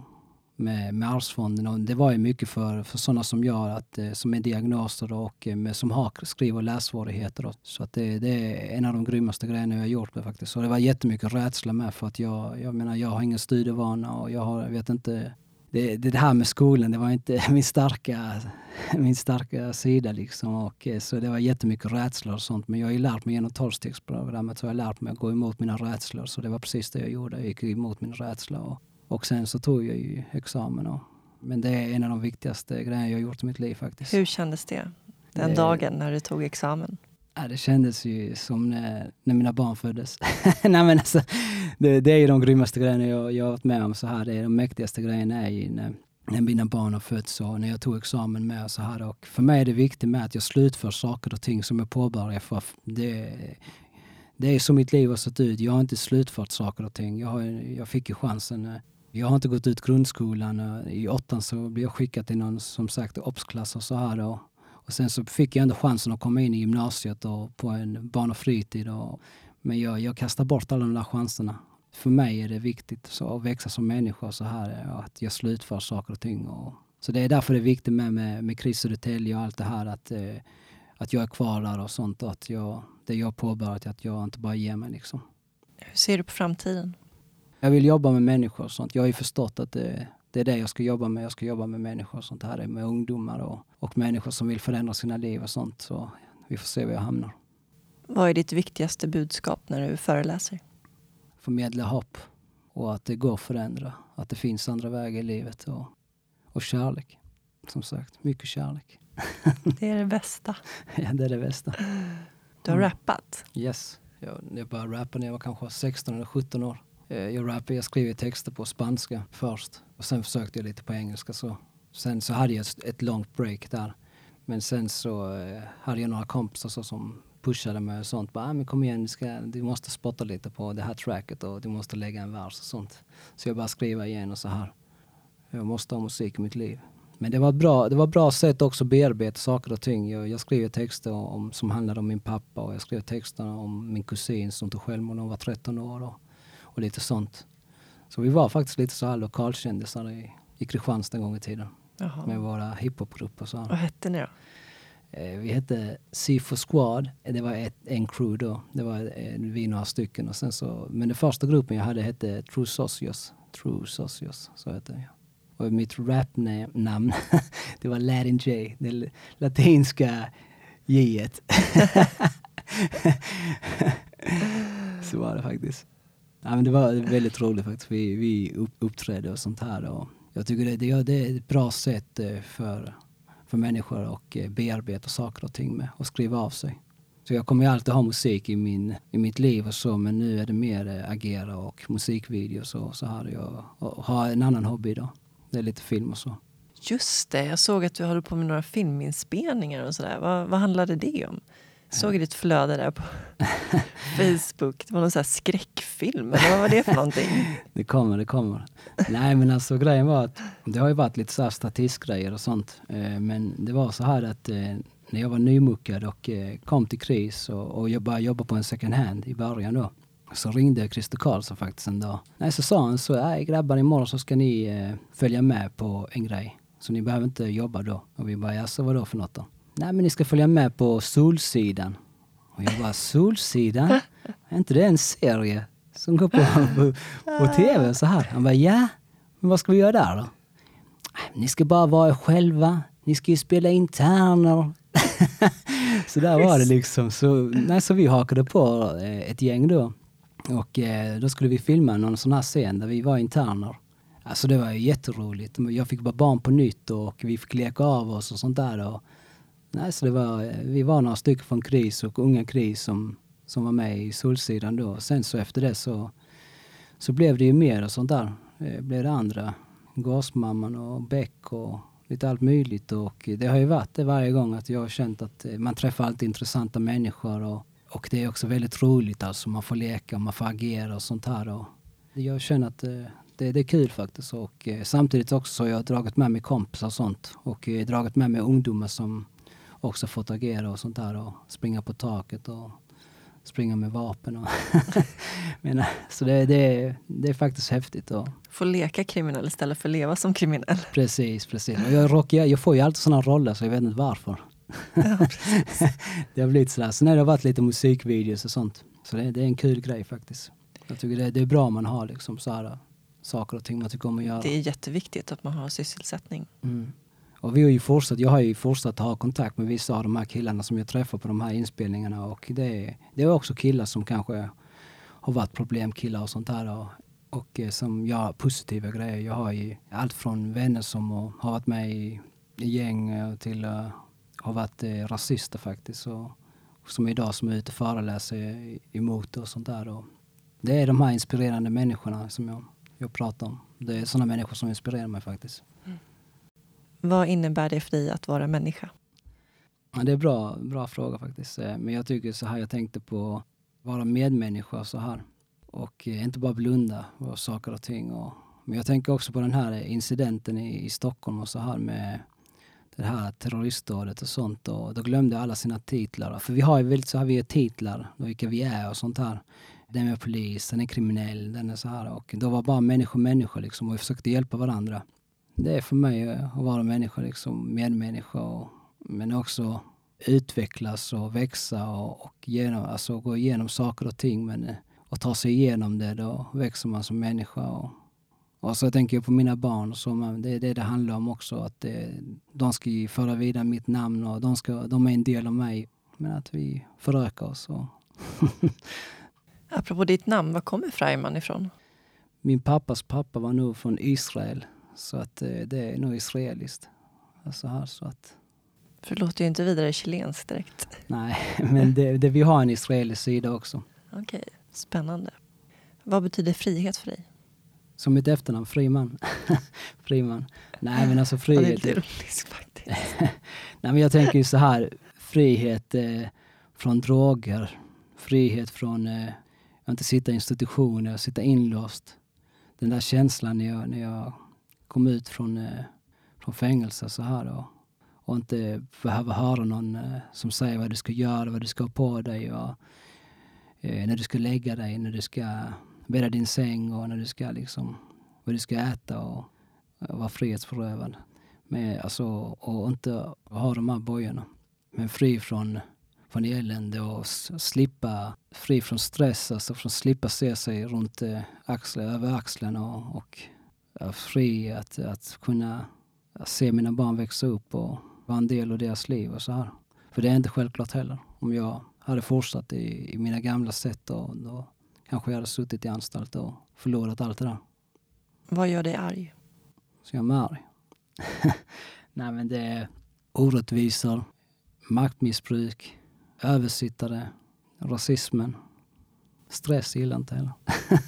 med, med Arvsfonden. Och det var ju mycket för, för sådana som jag, att, eh, som är diagnoser och eh, med, som har skriv och lässvårigheter. Och, så att det, det, är en av de grymmaste grejerna jag har gjort. Med, faktiskt. Och det var jättemycket rädsla med för att jag, jag menar, jag har ingen studievana och jag har, jag vet inte det, det här med skolan, det var inte min starka, min starka sida liksom. Och, eh, så det var jättemycket rädslor och sånt. Men jag har ju lärt mig genom tolvstegsprogrammet så har jag lärt mig att gå emot mina rädslor. Så det var precis det jag gjorde. Jag gick emot min rädsla. Och, och sen så tog jag ju examen. Och, men det är en av de viktigaste grejerna jag har gjort i mitt liv faktiskt. Hur kändes det? Den det, dagen när du tog examen? Ja, det kändes ju som när, när mina barn föddes. Nej, men alltså, det, det, är ju de grymmaste grejerna jag, jag har varit med om. Så här. Det är de mäktigaste grejerna är ju när, när mina barn har fötts och när jag tog examen med. Och så här. Och för mig är det viktigt med att jag slutför saker och ting som jag påbörjar. För det, det är så mitt liv har sett ut. Jag har inte slutfört saker och ting. Jag, har, jag fick ju chansen. Eh, jag har inte gått ut grundskolan. Eh, I åttan så blev jag skickad till någon, som sagt, obsklass och så här. Och, och sen så fick jag ändå chansen att komma in i gymnasiet och på en barn och fritid. Och, men jag, jag kastade bort alla de där chanserna. för mig är det viktigt så, att växa som människa så här, att jag slutför saker och ting. Och, så det är därför det är viktigt med, med, med Chris Södertälje och allt det här att, eh, att jag är kvar där och sånt. Och att jag, det jag påbörjat, att jag inte bara ger mig liksom. Hur ser du på framtiden? Jag vill jobba med människor och sånt. Jag har ju förstått att det, det är det jag ska jobba med. Jag ska jobba med människor och sånt här, med ungdomar och, och människor som vill förändra sina liv och sånt. Så vi får se var jag hamnar. Vad är ditt viktigaste budskap när du föreläser? Förmedla hopp och att det går att förändra. Att det finns andra vägar i livet och, och kärlek. Som sagt, mycket kärlek. Det är det bästa. ja, det är det bästa. Du har mm. rappat? Yes. Jag, jag började rappa när jag var kanske 16 eller 17 år. Eh, jag rappade, jag skrev texter på spanska först och sen försökte jag lite på engelska så. Sen så hade jag ett långt break där. Men sen så eh, hade jag några kompisar som pushade mig och sånt. Bara, ah, men kom igen, du, ska, du måste spotta lite på det här tracket och du måste lägga en vers och sånt. Så jag bara skriva igen och så här. Jag måste ha musik i mitt liv. Men det var ett bra, det var bra sätt också att bearbeta saker och ting. Jag, jag skrev texter om, som handlade om min pappa och jag skrev texter om min kusin som tog självmord när hon var 13 år och, och lite sånt. Så vi var faktiskt lite så här lokalkändisar i, i Kristianstad en gång i tiden. Jaha. Med våra hiphopgrupper. Vad hette ni då? Eh, vi hette Sifo Squad. Eh, det var ett, en crew då. Det var eh, vi några stycken. Och sen så, men den första gruppen jag hade hette True Socios. True Socios, så hette jag. Och mitt rapnamn, det var Latin J. Det latinska J. så var det faktiskt. Ja, men det var väldigt roligt faktiskt. Vi, vi uppträdde och sånt här. Och jag tycker det, det, det är ett bra sätt för för människor att eh, bearbeta saker och ting med och skriva av sig. Så jag kommer ju alltid ha musik i, min, i mitt liv och så men nu är det mer eh, agera och musikvideos och så har Jag och har en annan hobby idag. Det är lite film och så. Just det, jag såg att du håller på med några filminspelningar och sådär. Vad, vad handlade det om? såg i ditt flöde där på Facebook. Det var någon sån här skräckfilm, eller vad var det för någonting? det kommer, det kommer. Nej men alltså grejen var att det har ju varit lite så här statistgrejer och sånt. Eh, men det var så här att eh, när jag var nymuckad och eh, kom till KRIS och, och jag började jobba på en second hand i början då. Så ringde jag Christer Karlsson faktiskt en dag. Nej, så sa han så, nej grabbar imorgon så ska ni eh, följa med på en grej. Så ni behöver inte jobba då. Och vi bara, jaså vadå för något då? Nej men ni ska följa med på Solsidan. Och jag bara, Solsidan? Är inte det en serie som går på, på, på tv så här? Han bara, ja. Men vad ska vi göra där då? Ni ska bara vara er själva. Ni ska ju spela interner. så där var det liksom. Så, nej, så vi hakade på eh, ett gäng då. Och eh, då skulle vi filma någon sån här scen där vi var interner. Alltså det var ju jätteroligt. Jag fick bara barn på nytt och vi fick leka av oss och sånt där. Och Nej, så det var, eh, vi var några stycken från KRIS och Unga KRIS som, som var med i Solsidan då. Sen så efter det så, så blev det ju mer och sånt där. Det blev det andra. Gasmamman och Beck och lite allt möjligt. Och det har ju varit det varje gång att jag har känt att eh, man träffar alltid intressanta människor och, och det är också väldigt roligt alltså. Man får leka och man får agera och sånt här. Och jag känner att det, det, är kul faktiskt. Och samtidigt också så har jag dragit med mig kompisar och sånt och dragit med mig ungdomar som också fått agera och sånt där och springa på taket och springa med vapen. Och Men, så det, det, det är faktiskt häftigt. Och... Få leka kriminell istället för leva som kriminell. Precis, precis. Och jag, rockar, jag får ju alltid sådana roller så jag vet inte varför. Ja, det har blivit sådär. Sen har det varit lite musikvideos och sånt. Så det, det är en kul grej faktiskt. Jag tycker det, det är bra om man har liksom så här, saker och ting man tycker om att göra. Det är jätteviktigt att man har sysselsättning. Mm. Och vi har ju fortsatt, jag har ju fortsatt ha kontakt med vissa av de här killarna som jag träffar på de här inspelningarna och det, det är också killar som kanske har varit problemkillar och sånt där och, och eh, som gör positiva grejer. Jag har ju allt från vänner som har varit med i, i gäng eh, till uh, har varit uh, rasister faktiskt och, och som idag som är ute och föreläser emot och sånt där. Och det är de här inspirerande människorna som jag, jag pratar om. Det är sådana människor som inspirerar mig faktiskt. Vad innebär det för dig att vara människa? Ja, det är en bra, bra fråga faktiskt. Eh, men jag tycker så här, jag tänkte på att vara medmänniska så här. Och eh, inte bara blunda för saker och ting. Och, men jag tänker också på den här incidenten i, i Stockholm och så här med det här terroristdådet och sånt. Och då glömde alla sina titlar. För vi har ju väldigt så här, vi har titlar, vilka vi är och sånt här. den är polis, den är kriminell, den är så här. Och då var bara människor människor liksom och vi försökte hjälpa varandra. Det är för mig att vara människa, liksom, medmänniska. Och, men också utvecklas och växa och, och genom, alltså gå igenom saker och ting. Men och ta sig igenom det, då växer man som människa. Och, och så tänker jag på mina barn, så man, det är det det handlar om också. Att det, de ska föra vidare mitt namn och de, ska, de är en del av mig. Men att vi förökar oss. Och Apropå ditt namn, var kommer Freiman ifrån? Min pappas pappa var nog från Israel. Så att eh, det är nog israeliskt. Alltså här, så att... För det låter ju inte vidare chilenskt direkt. Nej, men det, det, vi har en israelisk sida också. Okej, okay, spännande. Vad betyder frihet för dig? Som mitt efternamn, Friman. Friman. Nej men alltså frihet... Ja, det är ironiskt faktiskt. Nej men jag tänker ju så här, frihet eh, från droger, frihet från eh, att inte sitta i institutioner, sitta inlåst. Den där känslan när jag, när jag kom ut från, eh, från fängelse så här och, och inte behöva höra någon eh, som säger vad du ska göra, vad du ska ha på dig och eh, när du ska lägga dig, när du ska bädda din säng och när du ska liksom, vad du ska äta och, och vara frihetsberövad. Men, alltså, och inte ha de här bojorna. Men fri från från elände och slippa, fri från stress, alltså från slippa se sig runt eh, axeln, axlar, över axeln och, och fri att, att kunna se mina barn växa upp och vara en del av deras liv och så här. För det är inte självklart heller. Om jag hade fortsatt i, i mina gamla sätt då, då kanske jag hade suttit i anstalt och förlorat allt det där. Vad gör dig arg? Så jag är arg? Nej men det är orättvisor, maktmissbruk, översittare, rasismen. Stress gillar inte heller.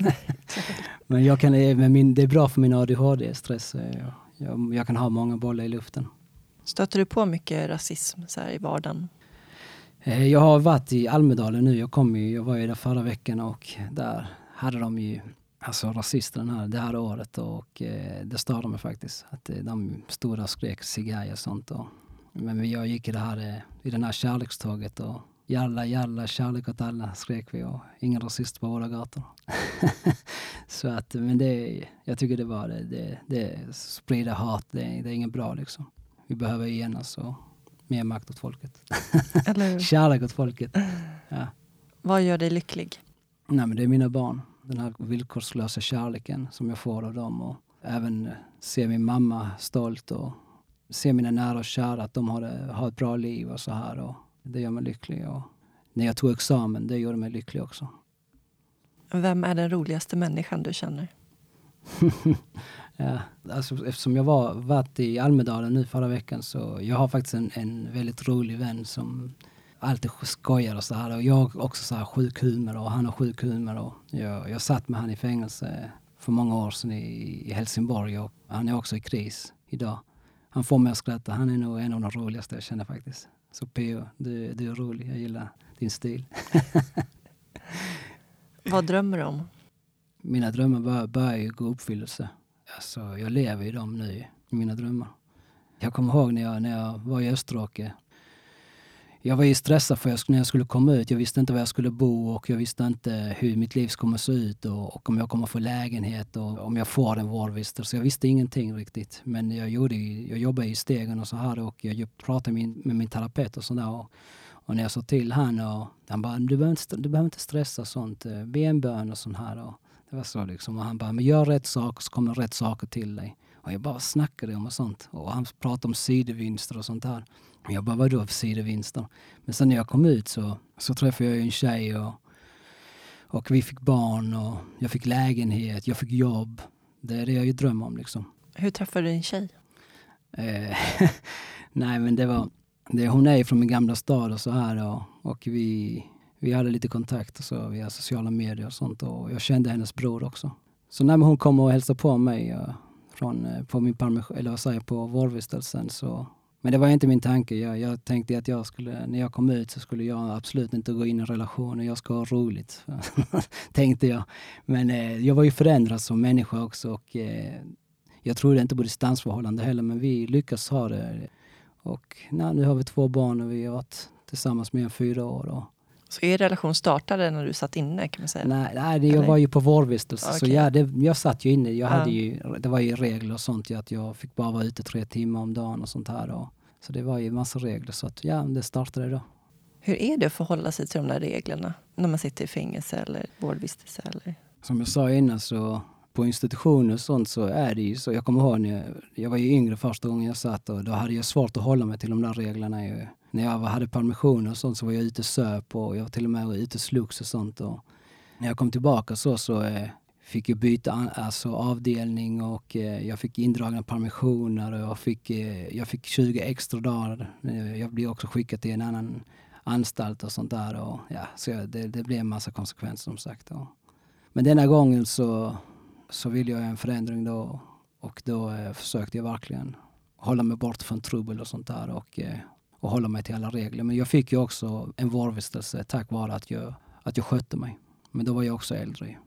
men jag kan, men min, det är bra för min ADHD, stress. Jag, jag, jag, kan ha många bollar i luften. Stöter du på mycket rasism så i vardagen? Eh, jag har varit i Almedalen nu. Jag, kom ju, jag var ju där förra veckan och där hade de ju alltså rasisterna här det här året och eh, det störde mig faktiskt. Att eh, de stod där och skrek cigarr och sånt. Och men jag gick i det här, eh, i den här kärlekståget och jalla, jalla, kärlek åt alla skrek vi och ingen rasist på våra gator. så att, men det, jag tycker det var det, det, det sprida hat, det, det är inget bra liksom. Vi behöver enas och mer makt åt folket. Kärlek åt folket. Ja. Vad gör dig lycklig? Nej, men det är mina barn. Den här villkorslösa kärleken som jag får av dem och även se min mamma stolt och se mina nära och kära, att de har, har ett bra liv och så här. Och det gör mig lycklig. Och när jag tog examen, det gjorde mig lycklig också. Vem är den roligaste människan du känner? ja, alltså, eftersom jag var varit i Almedalen nu förra veckan så jag har faktiskt en, en väldigt rolig vän som alltid skojar och så här. Och jag har också så här sjuk humor och han har sjuk humor. Och jag, jag satt med han i fängelse för många år sedan i, i Helsingborg och han är också i kris idag han får mig att skratta. Han är nog en av de roligaste jag känner faktiskt. Så P.O. Du, du är rolig. Jag gillar din stil. Vad drömmer du om? Mina drömmar börjar, börjar ju gå i uppfyllelse. Alltså, jag lever i dem nu, i mina drömmar. Jag kommer ihåg när jag, när jag var i Österåker jag var ju stressad för jag, när jag skulle komma ut. Jag visste inte var jag skulle bo och jag visste inte hur mitt liv kommer se ut och, och om jag kommer få lägenhet och om jag får en vårdvistelse. Jag visste ingenting riktigt. Men jag, gjorde, jag jobbade i stegen och så här och jag pratade med min, med min terapeut och sådär. Och, och när jag sa till han och han bara, du behöver inte, du behöver inte stressa sånt. Be en bön och sånt här. Och det var så liksom. Och han bara, men gör rätt saker så kommer rätt saker till dig. Och jag bara snackade om och sånt. Och han pratade om sidovinster och sånt där. Jag bara, vadå för sidovinster? Men sen när jag kom ut så, så träffade jag en tjej och, och vi fick barn och jag fick lägenhet, jag fick jobb. Det är det jag drömmer om liksom. Hur träffade du din tjej? Eh, nej men det var, det, hon är från min gamla stad och så här och, och vi, vi hade lite kontakt och så via sociala medier och sånt och jag kände hennes bror också. Så när hon kom och hälsade på mig uh, från, uh, på min permission, eller vad säger på vårdvistelsen så men det var inte min tanke. Jag, jag, tänkte att jag skulle, när jag kom ut så skulle jag absolut inte gå in i relationer. jag ska ha roligt. tänkte jag. Men eh, jag var ju förändrad som människa också och eh, jag trodde inte på distansförhållande heller men vi lyckas ha det. Och nej, nu har vi två barn och vi har varit tillsammans mer än fyra år. Och, så er relation startade när du satt inne kan man säga? Nej, nej det, jag Eller? var ju på vårdvistelse så Okej. ja, det, jag satt ju inne. Jag Ja. hade ju, det var ju regler och sånt att jag fick bara vara ute tre timmar om dagen och sånt här. Och, så det var ju massa regler så att ja, det startade då. Hur är det att förhålla sig till de där reglerna när man sitter i fängelse eller vårdvistelse? Eller? Som jag sa innan så på institutioner och sånt så är det ju så. Jag kommer ihåg när jag, jag var ju yngre första gången jag satt och då hade jag svårt att hålla mig till de där reglerna. När jag hade permissioner och sånt så var jag ute och söp och jag var till och med ute och slogs och sånt. Och när jag kom tillbaka så, så eh, fick jag byta an, alltså avdelning och eh, jag fick indragna permissioner och jag fick, eh, jag fick 20 extra dagar. Eh, jag blev också skickad till en annan anstalt och sånt där. Och, ja, så jag, det, det blev en massa konsekvenser som sagt. Och, men denna gången så, så ville jag en förändring då och då eh, försökte jag verkligen hålla mig bort från trubbel och sånt där och, eh, och hålla mig till alla regler. Men jag fick ju också en vårdvistelse tack vare att jag, att jag skötte mig. Men då var jag också äldre.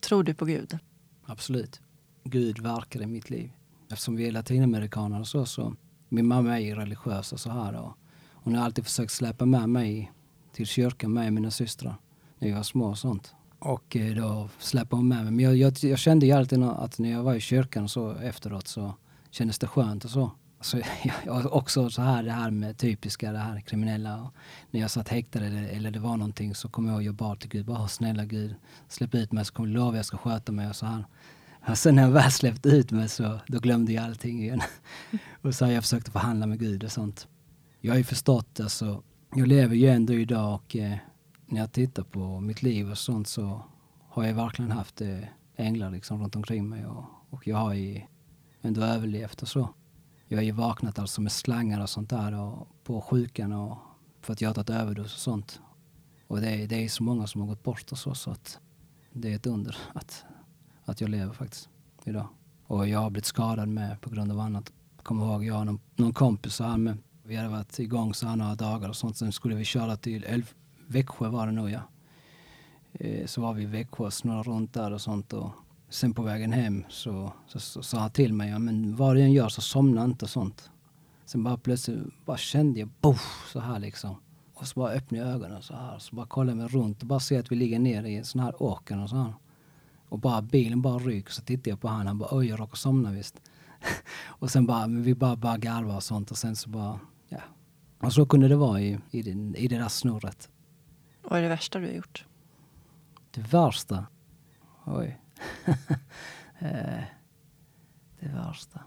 Tror du på Gud? Absolut. Gud verkar i mitt liv. Eftersom vi är latinamerikaner så, så min mamma är ju religiös och så här. Och hon har alltid försökt släppa med mig till kyrkan, och mina systrar, när vi var små och sånt. Och eh, då släppte hon med mig. Men jag, jag, jag kände ju alltid att när jag var i kyrkan så efteråt så kändes det skönt och så. Så jag, också så här det här med typiska, det här kriminella. Och när jag satt häktad eller, eller det var någonting så kom jag och jag bad till Gud, bara snälla Gud, släpp ut mig så kommer jag lova jag ska sköta mig och så här. Och sen när jag väl släppte ut mig så då glömde jag allting igen. och så har jag försökt förhandla med Gud och sånt. Jag har ju förstått, alltså, jag lever ju ändå idag och eh, när jag tittar på mitt liv och sånt så har jag verkligen haft eh, änglar liksom runt omkring mig och, och jag har ju ändå överlevt och så. Jag har ju vaknat alltså med slangar och sånt där och på sjukan och för att jag har tagit överdos och sånt. Och det är, det är så många som har gått bort och så, så att det är ett under att, att jag lever faktiskt idag. Och jag har blivit skadad med på grund av annat. Kommer ihåg, jag har någon, någon kompis så här med, vi hade varit igång så här några dagar och sånt. Sen skulle vi köra till Elf, Växjö var det nog ja. Eh, så var vi i Växjö och snurrade runt där och sånt. Och sen på vägen hem så sa han till mig, ja, men vad du än gör så somna inte och sånt. Sen bara plötsligt bara kände jag boff, så här liksom. Och så bara öppnade jag ögonen så här. Så bara kollade mig runt och bara ser att vi ligger ner i en sån här åker och så här. Och bara bilen bara ryker. Så tittar jag på han, han bara oj jag råkade somna visst. och sen bara, vi bara, bara garvade och sånt och sen så bara, ja. Och så kunde det vara i, i, i det där snurret. Vad är det värsta du har gjort? Det värsta? Oj. Eh, det värsta?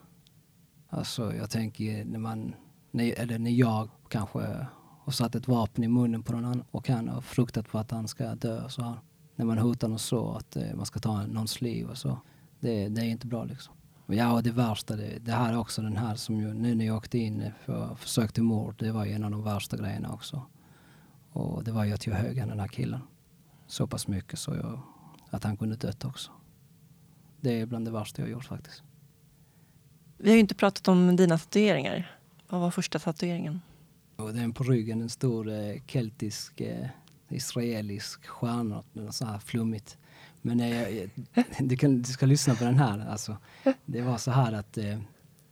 Alltså jag tänker när man, när, eller när jag kanske har satt ett vapen i munnen på någon annan och han har fruktat på att han ska dö så här. När man hotar någon så att eh, man ska ta någons liv och så. Det, det är inte bra liksom. Ja, och det värsta, det, det här är också den här som jag, nu när jag åkte in för försök till mord, det var ju en av de värsta grejerna också. Och det var ju att jag högg den här killen så pass mycket så jag, att han kunde dött också. Det är bland det värsta jag gjort faktiskt. Vi har ju inte pratat om dina tatueringar. Vad var första tatueringen? Och den på ryggen en stor eh, keltisk eh, israelisk stjärna, så här flummigt. Men eh, du, kan, du ska lyssna på den här. Alltså, det var så här att eh,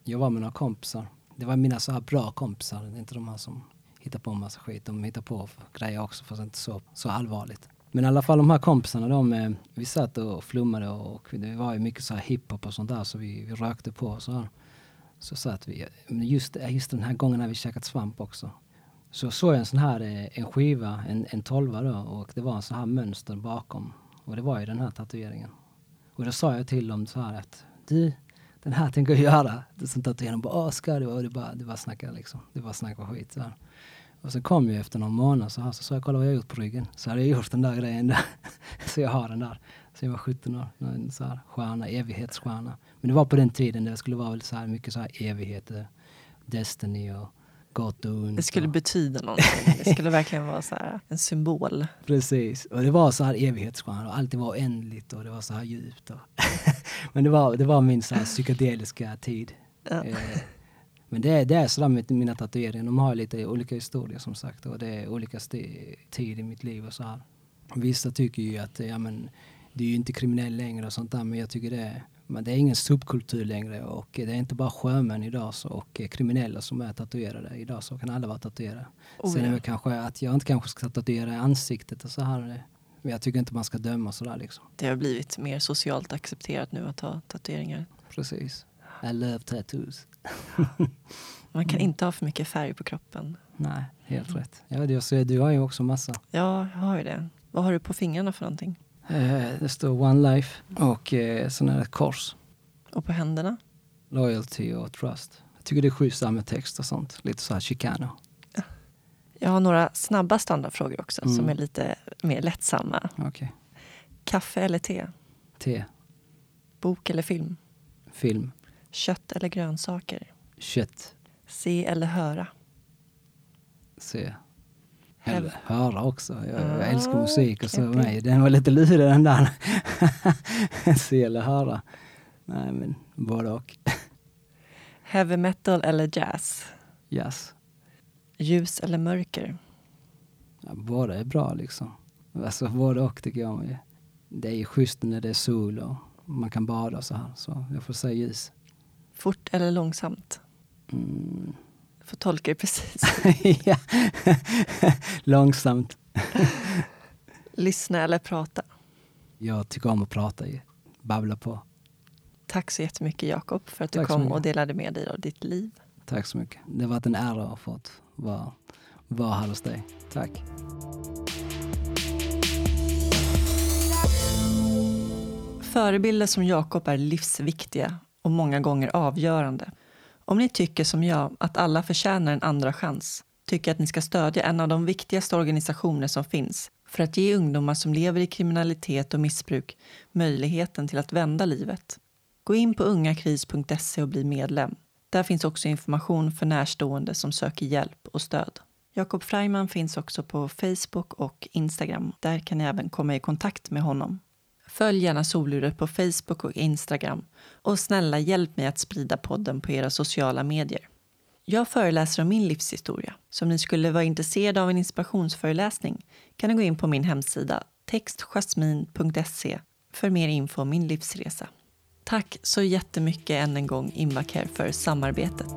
jag var med några kompisar. Det var mina så här bra kompisar, inte de här som hittar på massa skit. De hittar på grejer också fast inte så, så allvarligt. Men i alla fall de här kompisarna, de, eh, vi satt och flummade och det var ju mycket så här hiphop och sånt där så vi, vi rökte på och så här. Så satt vi, just, eh, just den här gången när vi käkat svamp också. Så såg jag en sån här eh, en skiva, en, en tolva då och det var en sån här mönster bakom. Och det var ju den här tatueringen. Och då sa jag till dem så här att du, den här tänker jag göra. Sen tatuerade de bara, åh ska du? Och det bara, det bara snacka liksom. Det bara snacka skit så här. Och sen kom ju efter någon månad så här så sa jag, kolla vad jag gjort på ryggen. Så hade jag gjort den där grejen där. så jag har den där. Så jag var 17 år, en så här stjärna, evighetsstjärna. Men det var på den tiden det skulle vara väl så här mycket så här evigheter, Destiny och gott och ont. Det skulle och, betyda någonting. Det skulle verkligen vara så här, en symbol. Precis, och det var så här evighetsstjärna och allt var oändligt och det var så här djupt. Och Men det var, det var min så här psykedeliska tid. Ja. Eh, Men det är, det är sådär med mina tatueringar, de har lite olika historier som sagt och det är olika tid i mitt liv och så här. Vissa tycker ju att ja, men, det är ju inte kriminell längre och sånt där men jag tycker det är Men det är ingen subkultur längre och det är inte bara sjömän idag så, och kriminella som är tatuerade. Idag så kan alla vara tatuerade. Oh, Sen är det kanske att jag inte kanske ska tatuera ansiktet och så här. Men jag tycker inte man ska döma sådär liksom. Det har blivit mer socialt accepterat nu att ha tatueringar. Precis. I love tattoos. Man kan Mm. inte ha för mycket färg på kroppen. Nej, helt rätt. Ja, det, så du har ju också massa. Ja, jag har ju det. Vad har du på fingrarna för någonting? Eh, det står One Life och eh, sån här kors. Och på händerna? Loyalty och trust. Jag tycker det är schysst med text och sånt. Lite så här chicano. Jag har några snabba standardfrågor också Mm. som är lite mer lättsamma. Okej. Kaffe eller te? Te, Bok eller film? film, Kött eller grönsaker? kött, Se eller höra? se. Eller höra också. Jag, jag Ah, älskar musik och så mig. Den var lite lurig den där. se eller höra. Nej men både och. Heavy metal eller jazz? Jazz. Ljus eller mörker? Ja, båda är bra liksom. Alltså både och tycker jag. Det är schysst när det är sol och man kan bada och så här. Så jag får säga ljus. Fort eller långsamt? Mm. Får tolka det precis. ja. Långsamt. Lyssna eller prata? Jag tycker om att prata ju. Babbla på. Tack så jättemycket Jakob för att du Tack kom och delade med dig av ditt liv. Tack så mycket. Det har varit en ära att ha fått vara, vara här hos dig. Tack. Förebilder som Jakob är livsviktiga och många gånger avgörande. Om ni tycker som jag att alla förtjänar en andra chans, tycker jag att ni ska stödja en av de viktigaste organisationer som finns för att ge ungdomar som lever i kriminalitet och missbruk möjligheten till att vända livet. Gå in på ungakris.se och bli medlem. Där finns också information för närstående som söker hjälp och stöd. Jakob Freiman finns också på Facebook och Instagram. Där kan ni även komma i kontakt med honom. Följ gärna Soluret på Facebook och Instagram och snälla hjälp mig att sprida podden på era sociala medier. Jag föreläser om min livshistoria. Så om ni skulle vara intresserade av en inspirationsföreläsning kan ni gå in på min hemsida textjasmin.se för mer info om min livsresa. Tack så jättemycket än en gång Invacare för samarbetet.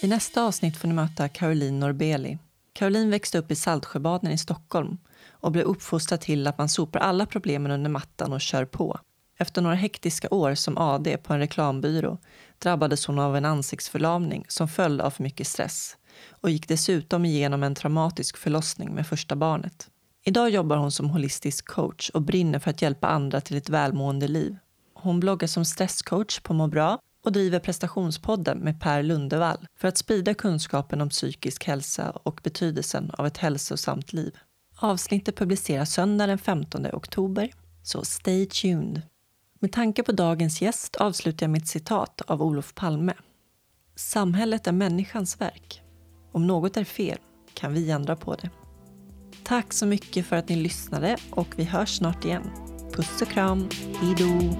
I nästa avsnitt får ni möta Caroline Norbeli. Caroline växte upp i Saltsjöbaden i Stockholm och blev uppfostrad till att man sopar alla problemen under mattan och kör på. Efter några hektiska år som AD på en reklambyrå drabbades hon av en ansiktsförlamning som följd av för mycket stress och gick dessutom igenom en traumatisk förlossning med första barnet. Idag jobbar hon som holistisk coach och brinner för att hjälpa andra till ett välmående liv. Hon bloggar som stresscoach på Må bra och driver prestationspodden med Per Lundevall för att sprida kunskapen om psykisk hälsa och betydelsen av ett hälsosamt liv. Avsnittet publiceras söndag den 15 oktober, så stay tuned. Med tanke på dagens gäst avslutar jag mitt citat av Olof Palme. Samhället är människans verk. Om något är fel kan vi ändra på det. Tack så mycket för att ni lyssnade och vi hörs snart igen. Puss och kram, hejdå!